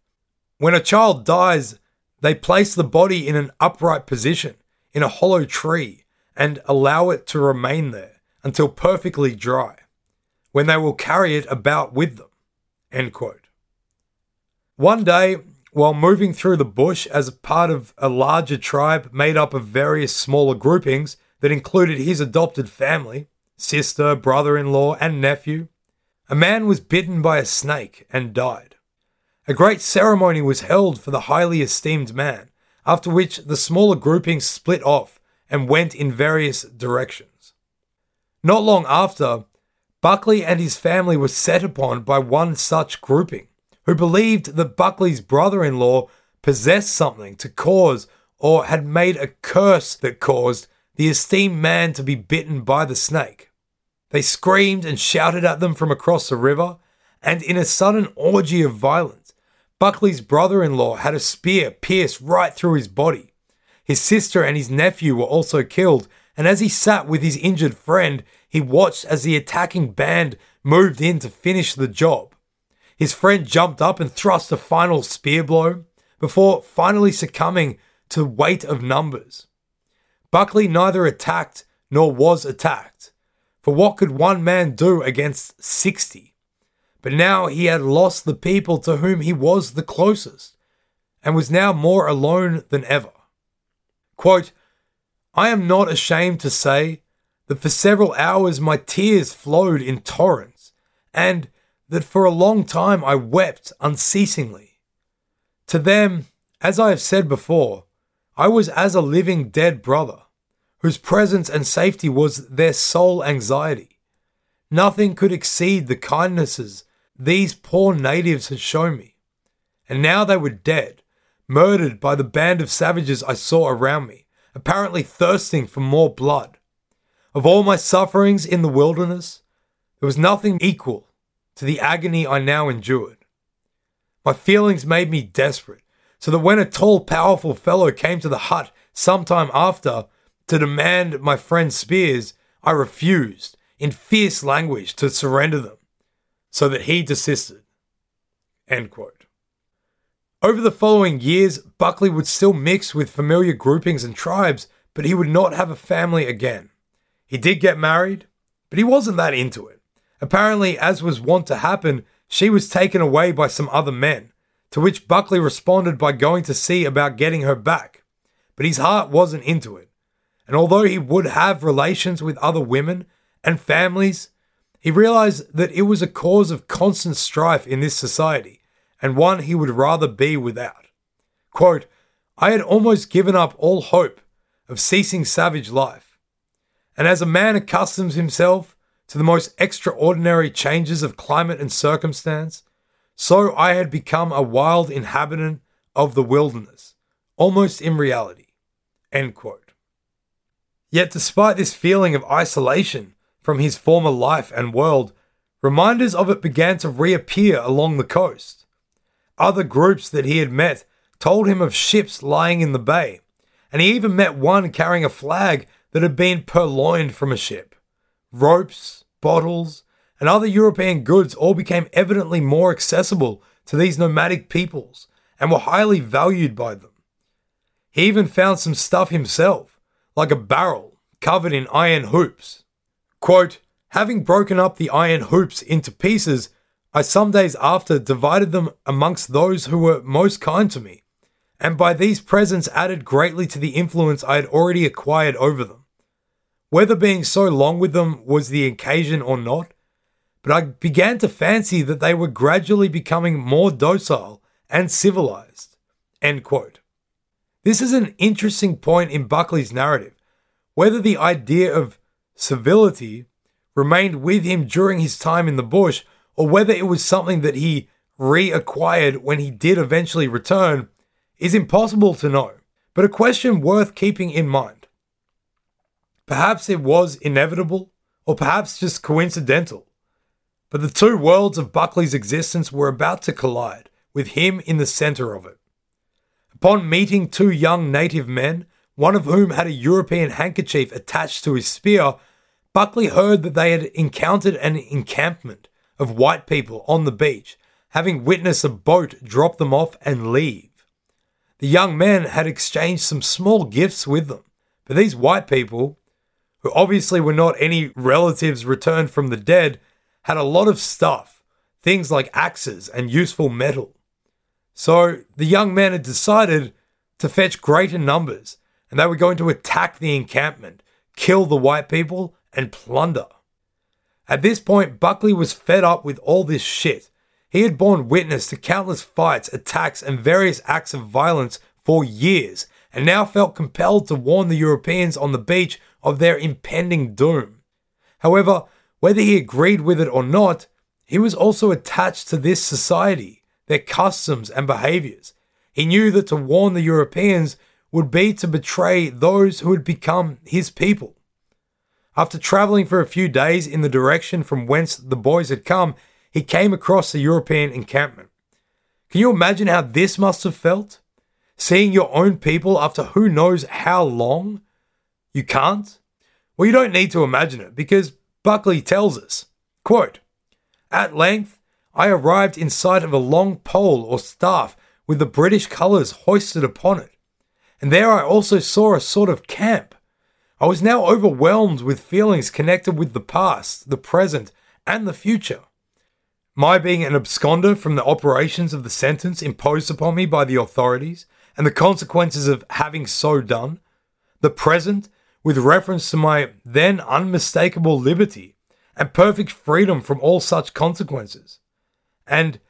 When a child dies, they place the body in an upright position in a hollow tree and allow it to remain there until perfectly dry, when they will carry it about with them. End quote. One day, while moving through the bush as a part of a larger tribe made up of various smaller groupings that included his adopted family, sister, brother in law, and nephew, a man was bitten by a snake and died. A great ceremony was held for the highly esteemed man, after which the smaller groupings split off and went in various directions. Not long after, Buckley and his family were set upon by one such grouping, who believed that Buckley's brother in law possessed something to cause or had made a curse that caused the esteemed man to be bitten by the snake. They screamed and shouted at them from across the river, and in a sudden orgy of violence, Buckley's brother in law had a spear pierced right through his body. His sister and his nephew were also killed, and as he sat with his injured friend, he watched as the attacking band moved in to finish the job. His friend jumped up and thrust a final spear blow before finally succumbing to weight of numbers. Buckley neither attacked nor was attacked. For what could one man do against 60? But now he had lost the people to whom he was the closest, and was now more alone than ever. Quote, I am not ashamed to say that for several hours my tears flowed in torrents, and that for a long time I wept unceasingly. To them, as I have said before, I was as a living dead brother whose presence and safety was their sole anxiety. Nothing could exceed the kindnesses these poor natives had shown me. And now they were dead, murdered by the band of savages I saw around me, apparently thirsting for more blood. Of all my sufferings in the wilderness, there was nothing equal to the agony I now endured. My feelings made me desperate, so that when a tall, powerful fellow came to the hut some time after to demand my friend's spears, I refused in fierce language to surrender them, so that he desisted. Over the following years, Buckley would still mix with familiar groupings and tribes, but he would not have a family again. He did get married, but he wasn't that into it. Apparently, as was wont to happen, she was taken away by some other men, to which Buckley responded by going to see about getting her back. But his heart wasn't into it. And although he would have relations with other women and families, he realized that it was a cause of constant strife in this society and one he would rather be without. Quote, I had almost given up all hope of ceasing savage life. And as a man accustoms himself to the most extraordinary changes of climate and circumstance, so I had become a wild inhabitant of the wilderness, almost in reality. End quote. Yet, despite this feeling of isolation from his former life and world, reminders of it began to reappear along the coast. Other groups that he had met told him of ships lying in the bay, and he even met one carrying a flag that had been purloined from a ship. Ropes, bottles, and other European goods all became evidently more accessible to these nomadic peoples and were highly valued by them. He even found some stuff himself like a barrel covered in iron hoops. Quote, Having broken up the iron hoops into pieces, I some days after divided them amongst those who were most kind to me, and by these presents added greatly to the influence I had already acquired over them. Whether being so long with them was the occasion or not, but I began to fancy that they were gradually becoming more docile and civilized. End quote. This is an interesting point in Buckley's narrative. Whether the idea of civility remained with him during his time in the bush, or whether it was something that he reacquired when he did eventually return, is impossible to know, but a question worth keeping in mind. Perhaps it was inevitable, or perhaps just coincidental. But the two worlds of Buckley's existence were about to collide, with him in the center of it. Upon meeting two young native men, one of whom had a European handkerchief attached to his spear, Buckley heard that they had encountered an encampment of white people on the beach, having witnessed a boat drop them off and leave. The young men had exchanged some small gifts with them, but these white people, who obviously were not any relatives returned from the dead, had a lot of stuff, things like axes and useful metal. So the young men had decided to fetch greater numbers, and they were going to attack the encampment, kill the white people, and plunder. At this point, Buckley was fed up with all this shit. He had borne witness to countless fights, attacks, and various acts of violence for years, and now felt compelled to warn the Europeans on the beach of their impending doom. However, whether he agreed with it or not, he was also attached to this society, their customs and behaviors. He knew that to warn the Europeans would be to betray those who had become his people. After traveling for a few days in the direction from whence the boys had come, he came across the European encampment. Can you imagine how this must have felt? Seeing your own people after who knows how long? You can't? Well, you don't need to imagine it because Buckley tells us, quote, At length, I arrived in sight of a long pole or staff with the British colours hoisted upon it, and there I also saw a sort of camp. I was now overwhelmed with feelings connected with the past, the present, and the future. My being an absconder from the operations of the sentence imposed upon me by the authorities, and the consequences of having so done, the present with reference to my then unmistakable liberty and perfect freedom from all such consequences. And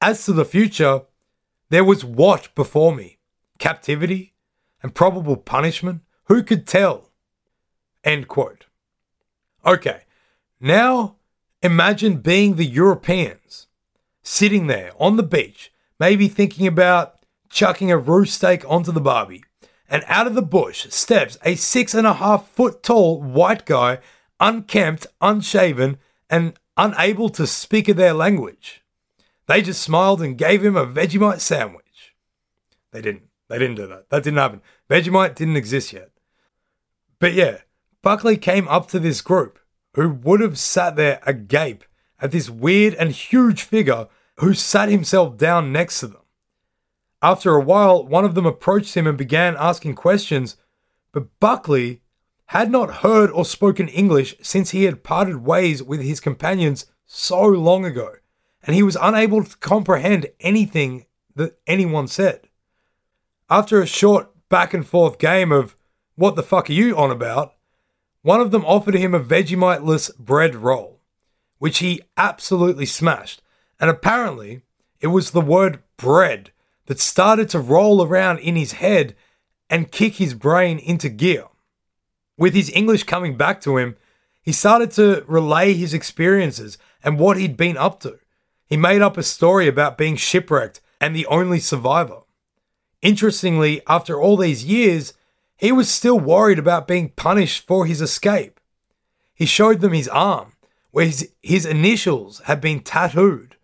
as to the future, there was what before me? Captivity and probable punishment? Who could tell? End quote. Okay, now imagine being the Europeans, sitting there on the beach, maybe thinking about chucking a roost steak onto the barbie and out of the bush steps a six and a half foot tall white guy, unkempt, unshaven, and unable to speak their language. They just smiled and gave him a Vegemite sandwich. They didn't. They didn't do that. That didn't happen. Vegemite didn't exist yet. But yeah, Buckley came up to this group who would have sat there agape at this weird and huge figure who sat himself down next to them. After a while, one of them approached him and began asking questions, but Buckley had not heard or spoken English since he had parted ways with his companions so long ago, and he was unable to comprehend anything that anyone said. After a short back and forth game of, What the fuck are you on about? one of them offered him a Vegemite-less bread roll, which he absolutely smashed, and apparently it was the word bread that started to roll around in his head and kick his brain into gear. With his English coming back to him, he started to relay his experiences and what he'd been up to. He made up a story about being shipwrecked and the only survivor. Interestingly, after all these years, he was still worried about being punished for his escape. He showed them his arm, where his, his initials had been tattooed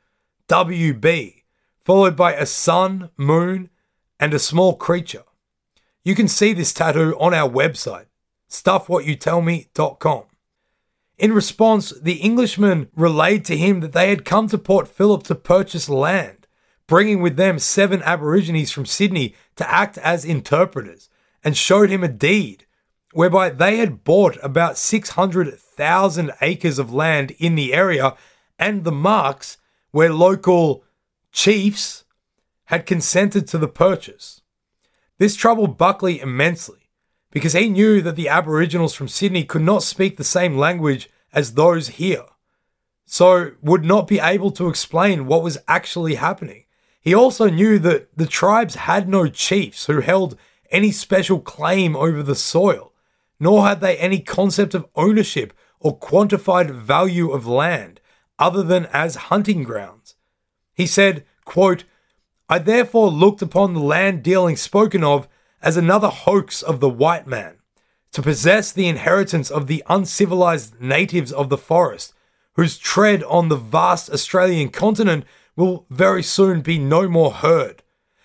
WB followed by a sun, moon, and a small creature. You can see this tattoo on our website, stuffwhatyoutellme.com. In response, the Englishmen relayed to him that they had come to Port Phillip to purchase land, bringing with them seven Aborigines from Sydney to act as interpreters, and showed him a deed whereby they had bought about 600,000 acres of land in the area and the marks where local chiefs had consented to the purchase. This troubled Buckley immensely because he knew that the Aboriginals from Sydney could not speak the same language as those here, so would not be able to explain what was actually happening. He also knew that the tribes had no chiefs who held any special claim over the soil, nor had they any concept of ownership or quantified value of land other than as hunting grounds. He said, quote, I therefore looked upon the land dealing spoken of as another hoax of the white man, to possess the inheritance of the uncivilized natives of the forest, whose tread on the vast Australian continent will very soon be no more heard,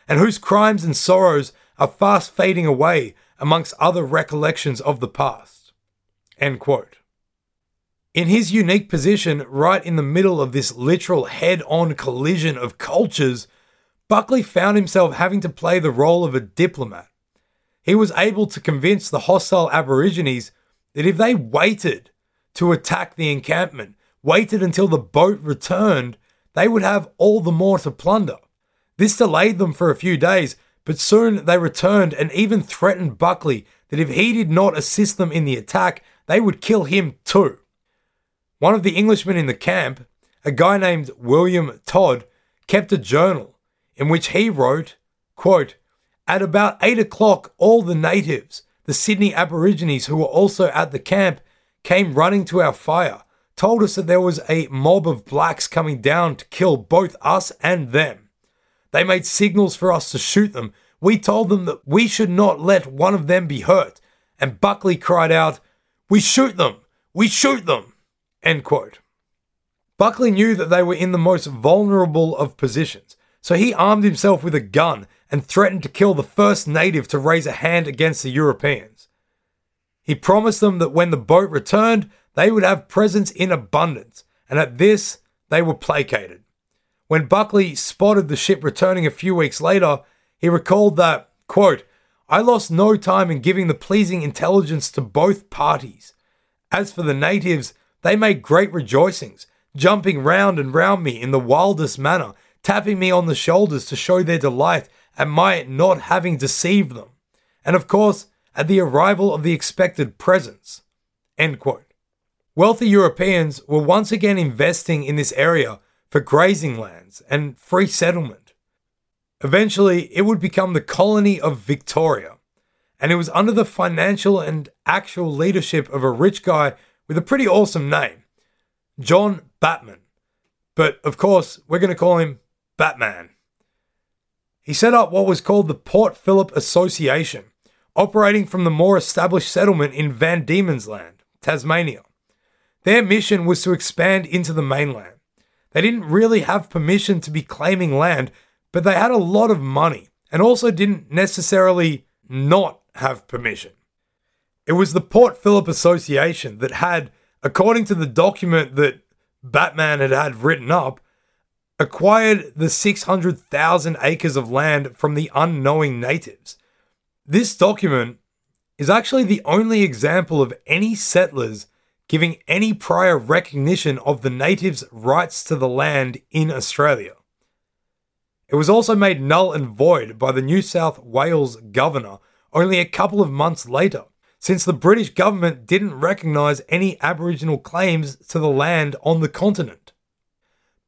and whose crimes and sorrows are fast fading away amongst other recollections of the past. In his unique position, right in the middle of this literal head on collision of cultures, Buckley found himself having to play the role of a diplomat. He was able to convince the hostile Aborigines that if they waited to attack the encampment, waited until the boat returned, they would have all the more to plunder. This delayed them for a few days, but soon they returned and even threatened Buckley that if he did not assist them in the attack, they would kill him too. One of the Englishmen in the camp, a guy named William Todd, kept a journal in which he wrote, quote, At about eight o'clock, all the natives, the Sydney Aborigines who were also at the camp, came running to our fire, told us that there was a mob of blacks coming down to kill both us and them. They made signals for us to shoot them. We told them that we should not let one of them be hurt. And Buckley cried out, We shoot them! We shoot them! End quote. Buckley knew that they were in the most vulnerable of positions, so he armed himself with a gun and threatened to kill the first native to raise a hand against the Europeans. He promised them that when the boat returned, they would have presents in abundance, and at this, they were placated. When Buckley spotted the ship returning a few weeks later, he recalled that, quote, I lost no time in giving the pleasing intelligence to both parties. As for the natives, they made great rejoicings, jumping round and round me in the wildest manner, tapping me on the shoulders to show their delight at my not having deceived them, and of course, at the arrival of the expected presents. End quote. Wealthy Europeans were once again investing in this area for grazing lands and free settlement. Eventually, it would become the colony of Victoria, and it was under the financial and actual leadership of a rich guy with a pretty awesome name, John Batman. But of course, we're going to call him Batman. He set up what was called the Port Phillip Association, operating from the more established settlement in Van Diemen's Land, Tasmania. Their mission was to expand into the mainland. They didn't really have permission to be claiming land, but they had a lot of money and also didn't necessarily not have permission. It was the Port Phillip Association that had, according to the document that Batman had had written up, acquired the 600,000 acres of land from the unknowing natives. This document is actually the only example of any settlers giving any prior recognition of the natives' rights to the land in Australia. It was also made null and void by the New South Wales governor only a couple of months later, since the British government didn't recognise any Aboriginal claims to the land on the continent.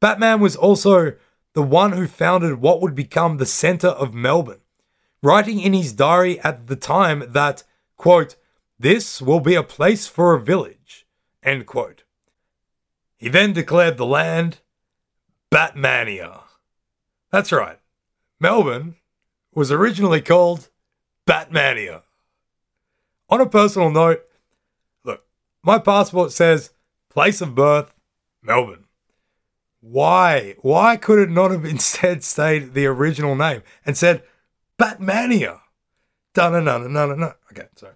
Batman was also the one who founded what would become the centre of Melbourne, writing in his diary at the time that, quote, this will be a place for a village. End quote. He then declared the land Batmania. That's right. Melbourne was originally called Batmania. On a personal note, look, my passport says place of birth, Melbourne. Why? Why could it not have instead stayed the original name and said Batmania? Dun dun dun dun dun. Okay, sorry.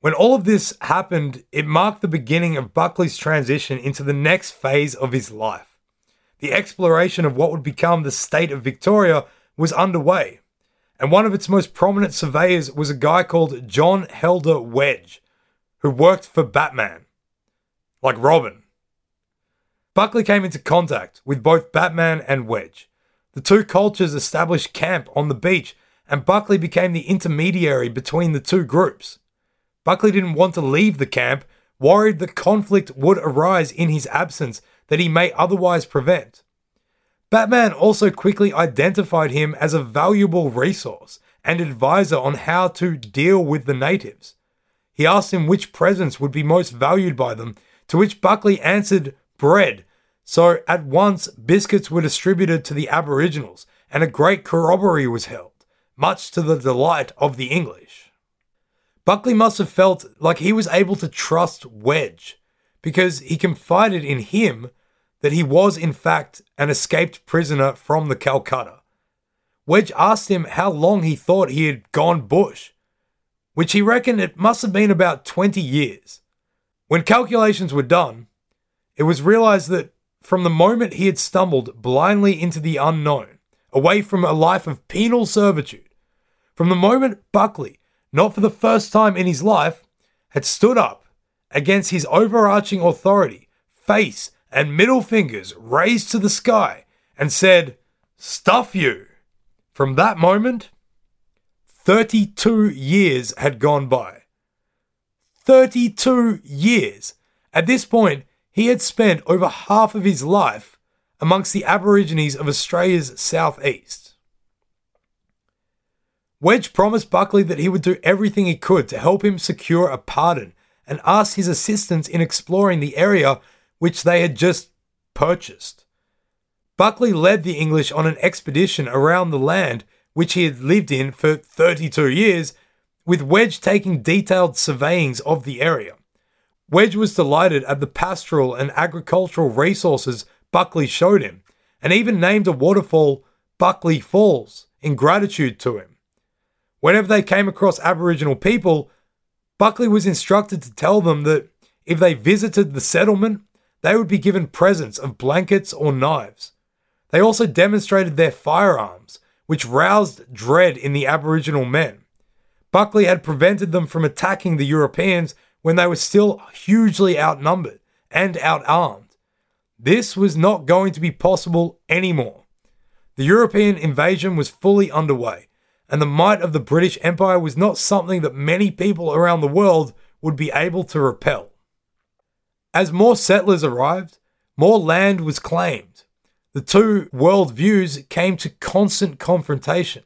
When all of this happened, it marked the beginning of Buckley's transition into the next phase of his life. The exploration of what would become the state of Victoria was underway, and one of its most prominent surveyors was a guy called John Helder Wedge, who worked for Batman, like Robin. Buckley came into contact with both Batman and Wedge. The two cultures established camp on the beach, and Buckley became the intermediary between the two groups. Buckley didn't want to leave the camp, worried that conflict would arise in his absence that he may otherwise prevent. Batman also quickly identified him as a valuable resource and advisor on how to deal with the natives. He asked him which presents would be most valued by them, to which Buckley answered bread. So at once, biscuits were distributed to the Aboriginals, and a great corroboree was held, much to the delight of the English. Buckley must have felt like he was able to trust Wedge because he confided in him that he was, in fact, an escaped prisoner from the Calcutta. Wedge asked him how long he thought he had gone bush, which he reckoned it must have been about 20 years. When calculations were done, it was realized that from the moment he had stumbled blindly into the unknown, away from a life of penal servitude, from the moment Buckley, not for the first time in his life, had stood up against his overarching authority, face and middle fingers raised to the sky, and said, Stuff you! From that moment, 32 years had gone by. 32 years! At this point, he had spent over half of his life amongst the Aborigines of Australia's southeast. Wedge promised Buckley that he would do everything he could to help him secure a pardon and asked his assistance in exploring the area which they had just purchased. Buckley led the English on an expedition around the land which he had lived in for 32 years, with Wedge taking detailed surveyings of the area. Wedge was delighted at the pastoral and agricultural resources Buckley showed him, and even named a waterfall Buckley Falls in gratitude to him. Whenever they came across Aboriginal people, Buckley was instructed to tell them that if they visited the settlement, they would be given presents of blankets or knives. They also demonstrated their firearms, which roused dread in the Aboriginal men. Buckley had prevented them from attacking the Europeans when they were still hugely outnumbered and outarmed. This was not going to be possible anymore. The European invasion was fully underway, and the might of the British Empire was not something that many people around the world would be able to repel. As more settlers arrived, more land was claimed. The two world views came to constant confrontation.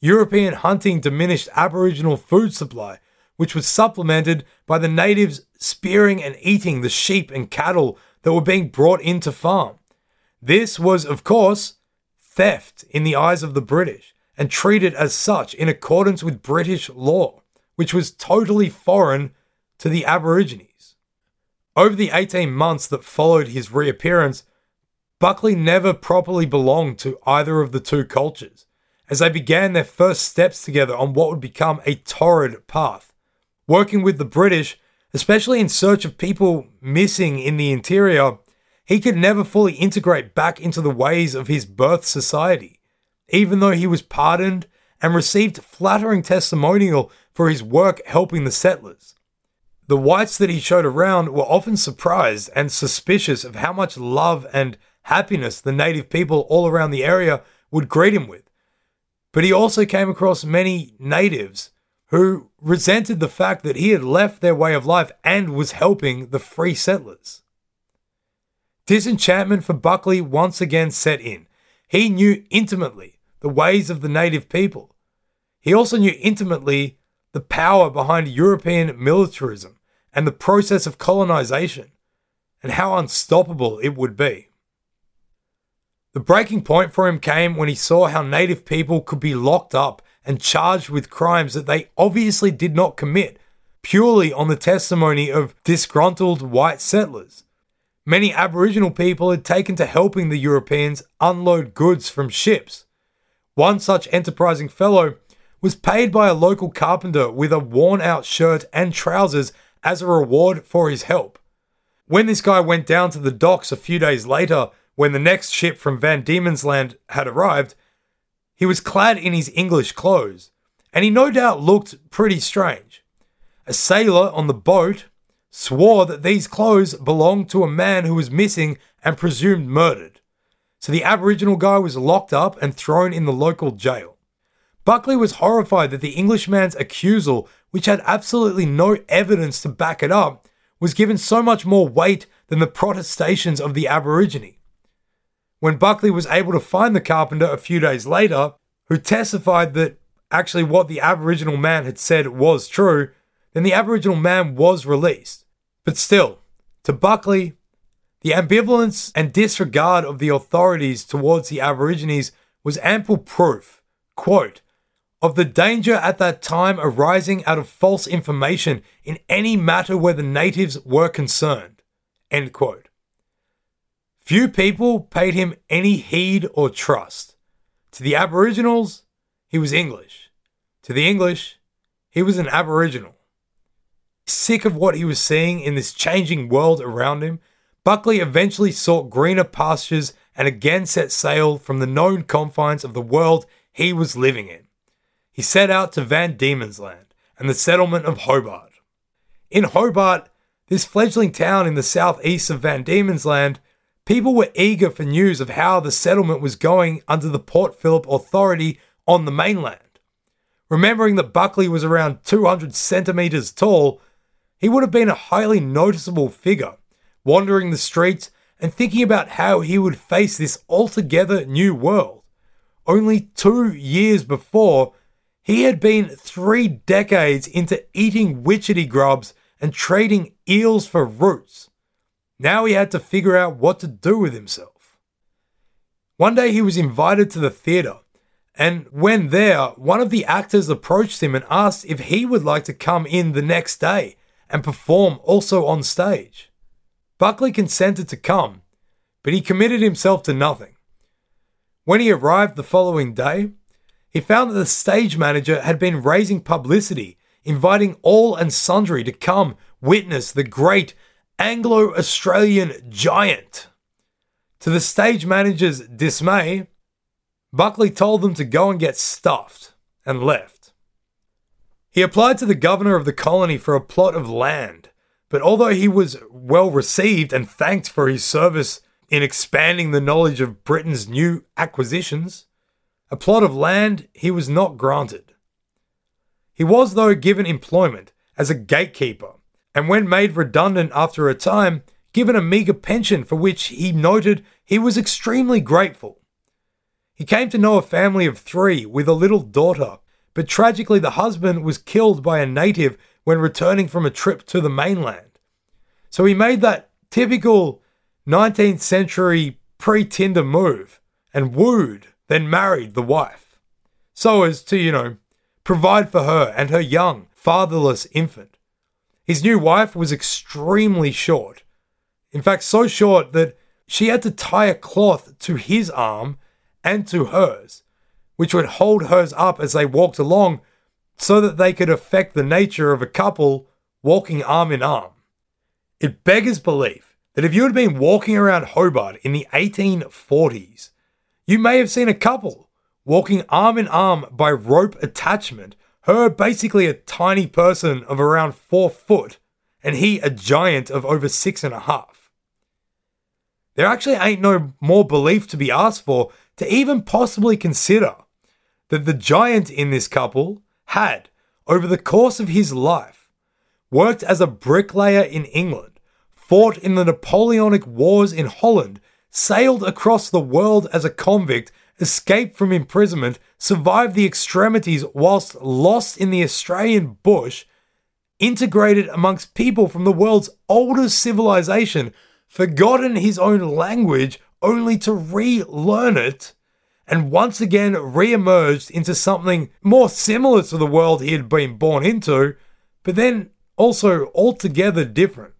European hunting diminished Aboriginal food supply, which was supplemented by the natives spearing and eating the sheep and cattle that were being brought into farm. This was, of course, theft in the eyes of the British and treated as such in accordance with British law, which was totally foreign to the Aborigines. Over the 18 months that followed his reappearance, Buckley never properly belonged to either of the two cultures, as they began their first steps together on what would become a torrid path. Working with the British, especially in search of people missing in the interior, he could never fully integrate back into the ways of his birth society, even though he was pardoned and received flattering testimonial for his work helping the settlers. The whites that he showed around were often surprised and suspicious of how much love and happiness the native people all around the area would greet him with. But he also came across many natives who resented the fact that he had left their way of life and was helping the free settlers. Disenchantment for Buckley once again set in. He knew intimately the ways of the native people. He also knew intimately the power behind European militarism and the process of colonization, and how unstoppable it would be. The breaking point for him came when he saw how native people could be locked up and charged with crimes that they obviously did not commit, purely on the testimony of disgruntled white settlers. Many Aboriginal people had taken to helping the Europeans unload goods from ships. One such enterprising fellow was paid by a local carpenter with a worn out shirt and trousers as a reward for his help. When this guy went down to the docks a few days later, when the next ship from Van Diemen's Land had arrived, he was clad in his English clothes, and he no doubt looked pretty strange. A sailor on the boat swore that these clothes belonged to a man who was missing and presumed murdered. So the Aboriginal guy was locked up and thrown in the local jail. Buckley was horrified that the Englishman's accusal, which had absolutely no evidence to back it up, was given so much more weight than the protestations of the Aborigine. When Buckley was able to find the carpenter a few days later, who testified that actually what the Aboriginal man had said was true, then the Aboriginal man was released. But still, to Buckley, the ambivalence and disregard of the authorities towards the Aborigines was ample proof, quote, of the danger at that time arising out of false information in any matter where the natives were concerned. End quote. Few people paid him any heed or trust. To the Aboriginals, he was English. To the English, he was an Aboriginal. Sick of what he was seeing in this changing world around him, Buckley eventually sought greener pastures and again set sail from the known confines of the world he was living in. He set out to Van Diemen's Land and the settlement of Hobart. In Hobart, this fledgling town in the southeast of Van Diemen's Land, people were eager for news of how the settlement was going under the Port Phillip Authority on the mainland. Remembering that Buckley was around 200 centimetres tall, he would have been a highly noticeable figure, wandering the streets and thinking about how he would face this altogether new world. Only two years before, he had been three decades into eating witchetty grubs and trading eels for roots. Now he had to figure out what to do with himself. One day he was invited to the theatre, and when there, one of the actors approached him and asked if he would like to come in the next day and perform also on stage. Buckley consented to come, but he committed himself to nothing. When he arrived the following day, he found that the stage manager had been raising publicity, inviting all and sundry to come witness the great Anglo Australian giant. To the stage manager's dismay, Buckley told them to go and get stuffed and left. He applied to the governor of the colony for a plot of land, but although he was well received and thanked for his service in expanding the knowledge of Britain's new acquisitions, a plot of land he was not granted. He was, though, given employment as a gatekeeper, and when made redundant after a time, given a meagre pension for which he noted he was extremely grateful. He came to know a family of three with a little daughter but tragically, the husband was killed by a native when returning from a trip to the mainland. So he made that typical 19th century pre Tinder move and wooed, then married the wife, so as to, you know, provide for her and her young, fatherless infant. His new wife was extremely short. In fact, so short that she had to tie a cloth to his arm and to hers which would hold hers up as they walked along so that they could affect the nature of a couple walking arm in arm. It beggars belief that if you had been walking around Hobart in the 1840s, you may have seen a couple walking arm in arm by rope attachment, her basically a tiny person of around four foot, and he a giant of over six and a half. There actually ain't no more belief to be asked for to even possibly consider that the giant in this couple had, over the course of his life, worked as a bricklayer in England, fought in the Napoleonic Wars in Holland, sailed across the world as a convict, escaped from imprisonment, survived the extremities whilst lost in the Australian bush, integrated amongst people from the world's oldest civilization, forgotten his own language only to relearn it, and once again re emerged into something more similar to the world he had been born into, but then also altogether different.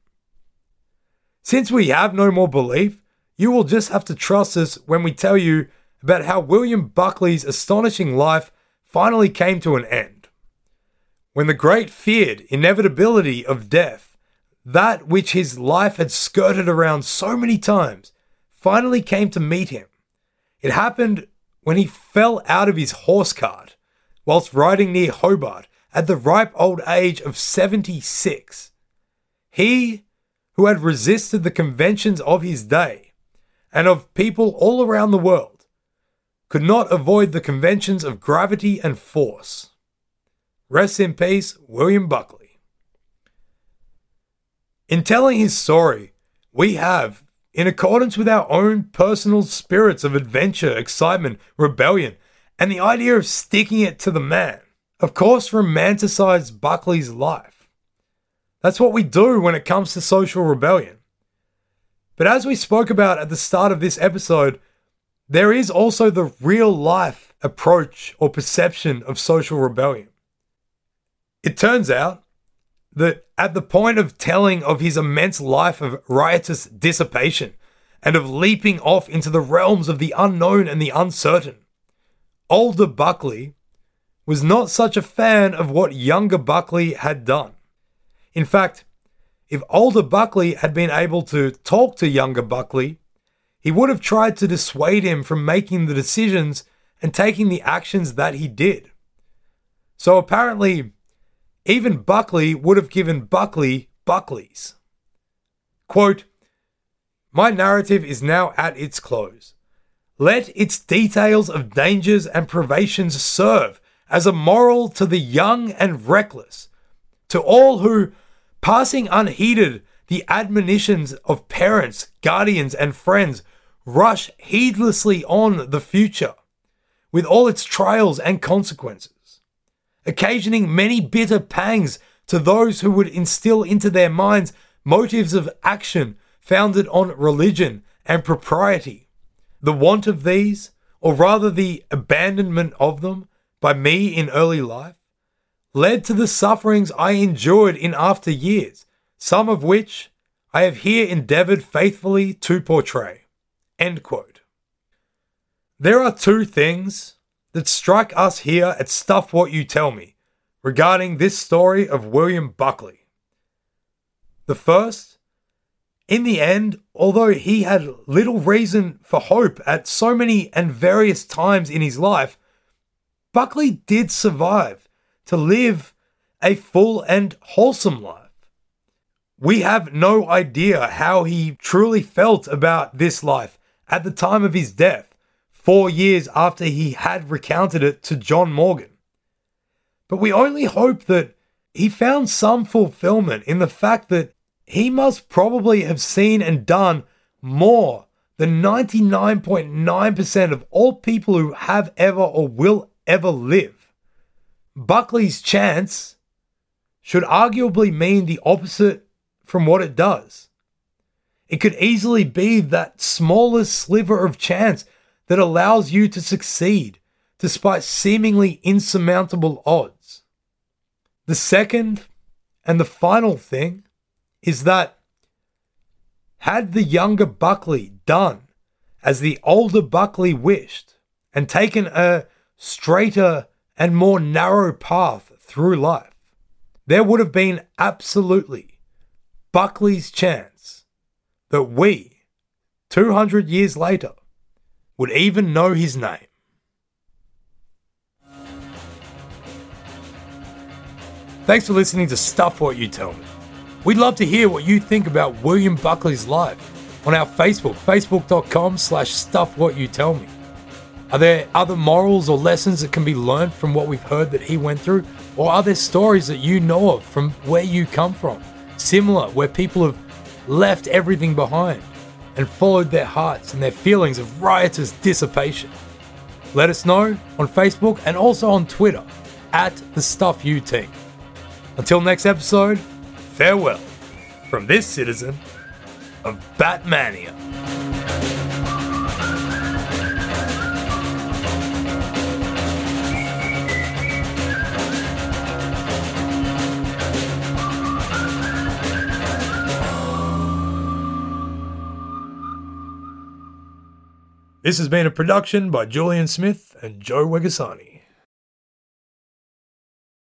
Since we have no more belief, you will just have to trust us when we tell you about how William Buckley's astonishing life finally came to an end. When the great feared inevitability of death, that which his life had skirted around so many times, finally came to meet him. It happened when he fell out of his horse cart whilst riding near Hobart at the ripe old age of 76. He, who had resisted the conventions of his day and of people all around the world, could not avoid the conventions of gravity and force. Rest in peace, William Buckley. In telling his story, we have in accordance with our own personal spirits of adventure, excitement, rebellion, and the idea of sticking it to the man. Of course, romanticized Buckley's life. That's what we do when it comes to social rebellion. But as we spoke about at the start of this episode, there is also the real life approach or perception of social rebellion. It turns out that at the point of telling of his immense life of riotous dissipation and of leaping off into the realms of the unknown and the uncertain. Older Buckley was not such a fan of what younger Buckley had done. In fact, if older Buckley had been able to talk to younger Buckley, he would have tried to dissuade him from making the decisions and taking the actions that he did. So apparently, even Buckley would have given Buckley Buckleys. Quote, My narrative is now at its close. Let its details of dangers and privations serve as a moral to the young and reckless, to all who, passing unheeded the admonitions of parents, guardians, and friends, rush heedlessly on the future with all its trials and consequences, occasioning many bitter pangs to those who would instill into their minds motives of action founded on religion and propriety. The want of these, or rather the abandonment of them, by me in early life led to the sufferings I endured in after years, some of which I have here endeavored faithfully to portray. End quote. There are two things that strike us here at Stuff What You Tell Me regarding this story of William Buckley. The first, in the end, although he had little reason for hope at so many and various times in his life, Buckley did survive to live a full and wholesome life. We have no idea how he truly felt about this life at the time of his death, four years after he had recounted it to John Morgan. But we only hope that he found some fulfillment in the fact that he must probably have seen and done more than 99.9% of all people who have ever or will ever live. Buckley's chance should arguably mean the opposite from what it does. It could easily be that smallest sliver of chance that allows you to succeed despite seemingly insurmountable odds. The second and the final thing is that had the younger Buckley done as the older Buckley wished and taken a straighter and more narrow path through life, there would have been absolutely Buckley's chance that we, 200 years later, would even know his name. Thanks for listening to Stuff What You Tell Me. We'd love to hear what you think about William Buckley's life on our Facebook, facebook.com slash stuff what you tell me. Are there other morals or lessons that can be learned from what we've heard that he went through? Or are there stories that you know of from where you come from? Similar, where people have left everything behind and followed their hearts and their feelings of riotous dissipation? Let us know on Facebook and also on Twitter at the Stuff You Team. Until next episode, farewell from this citizen of Batmania. This has been a production by Julian Smith and Joe Wegasani.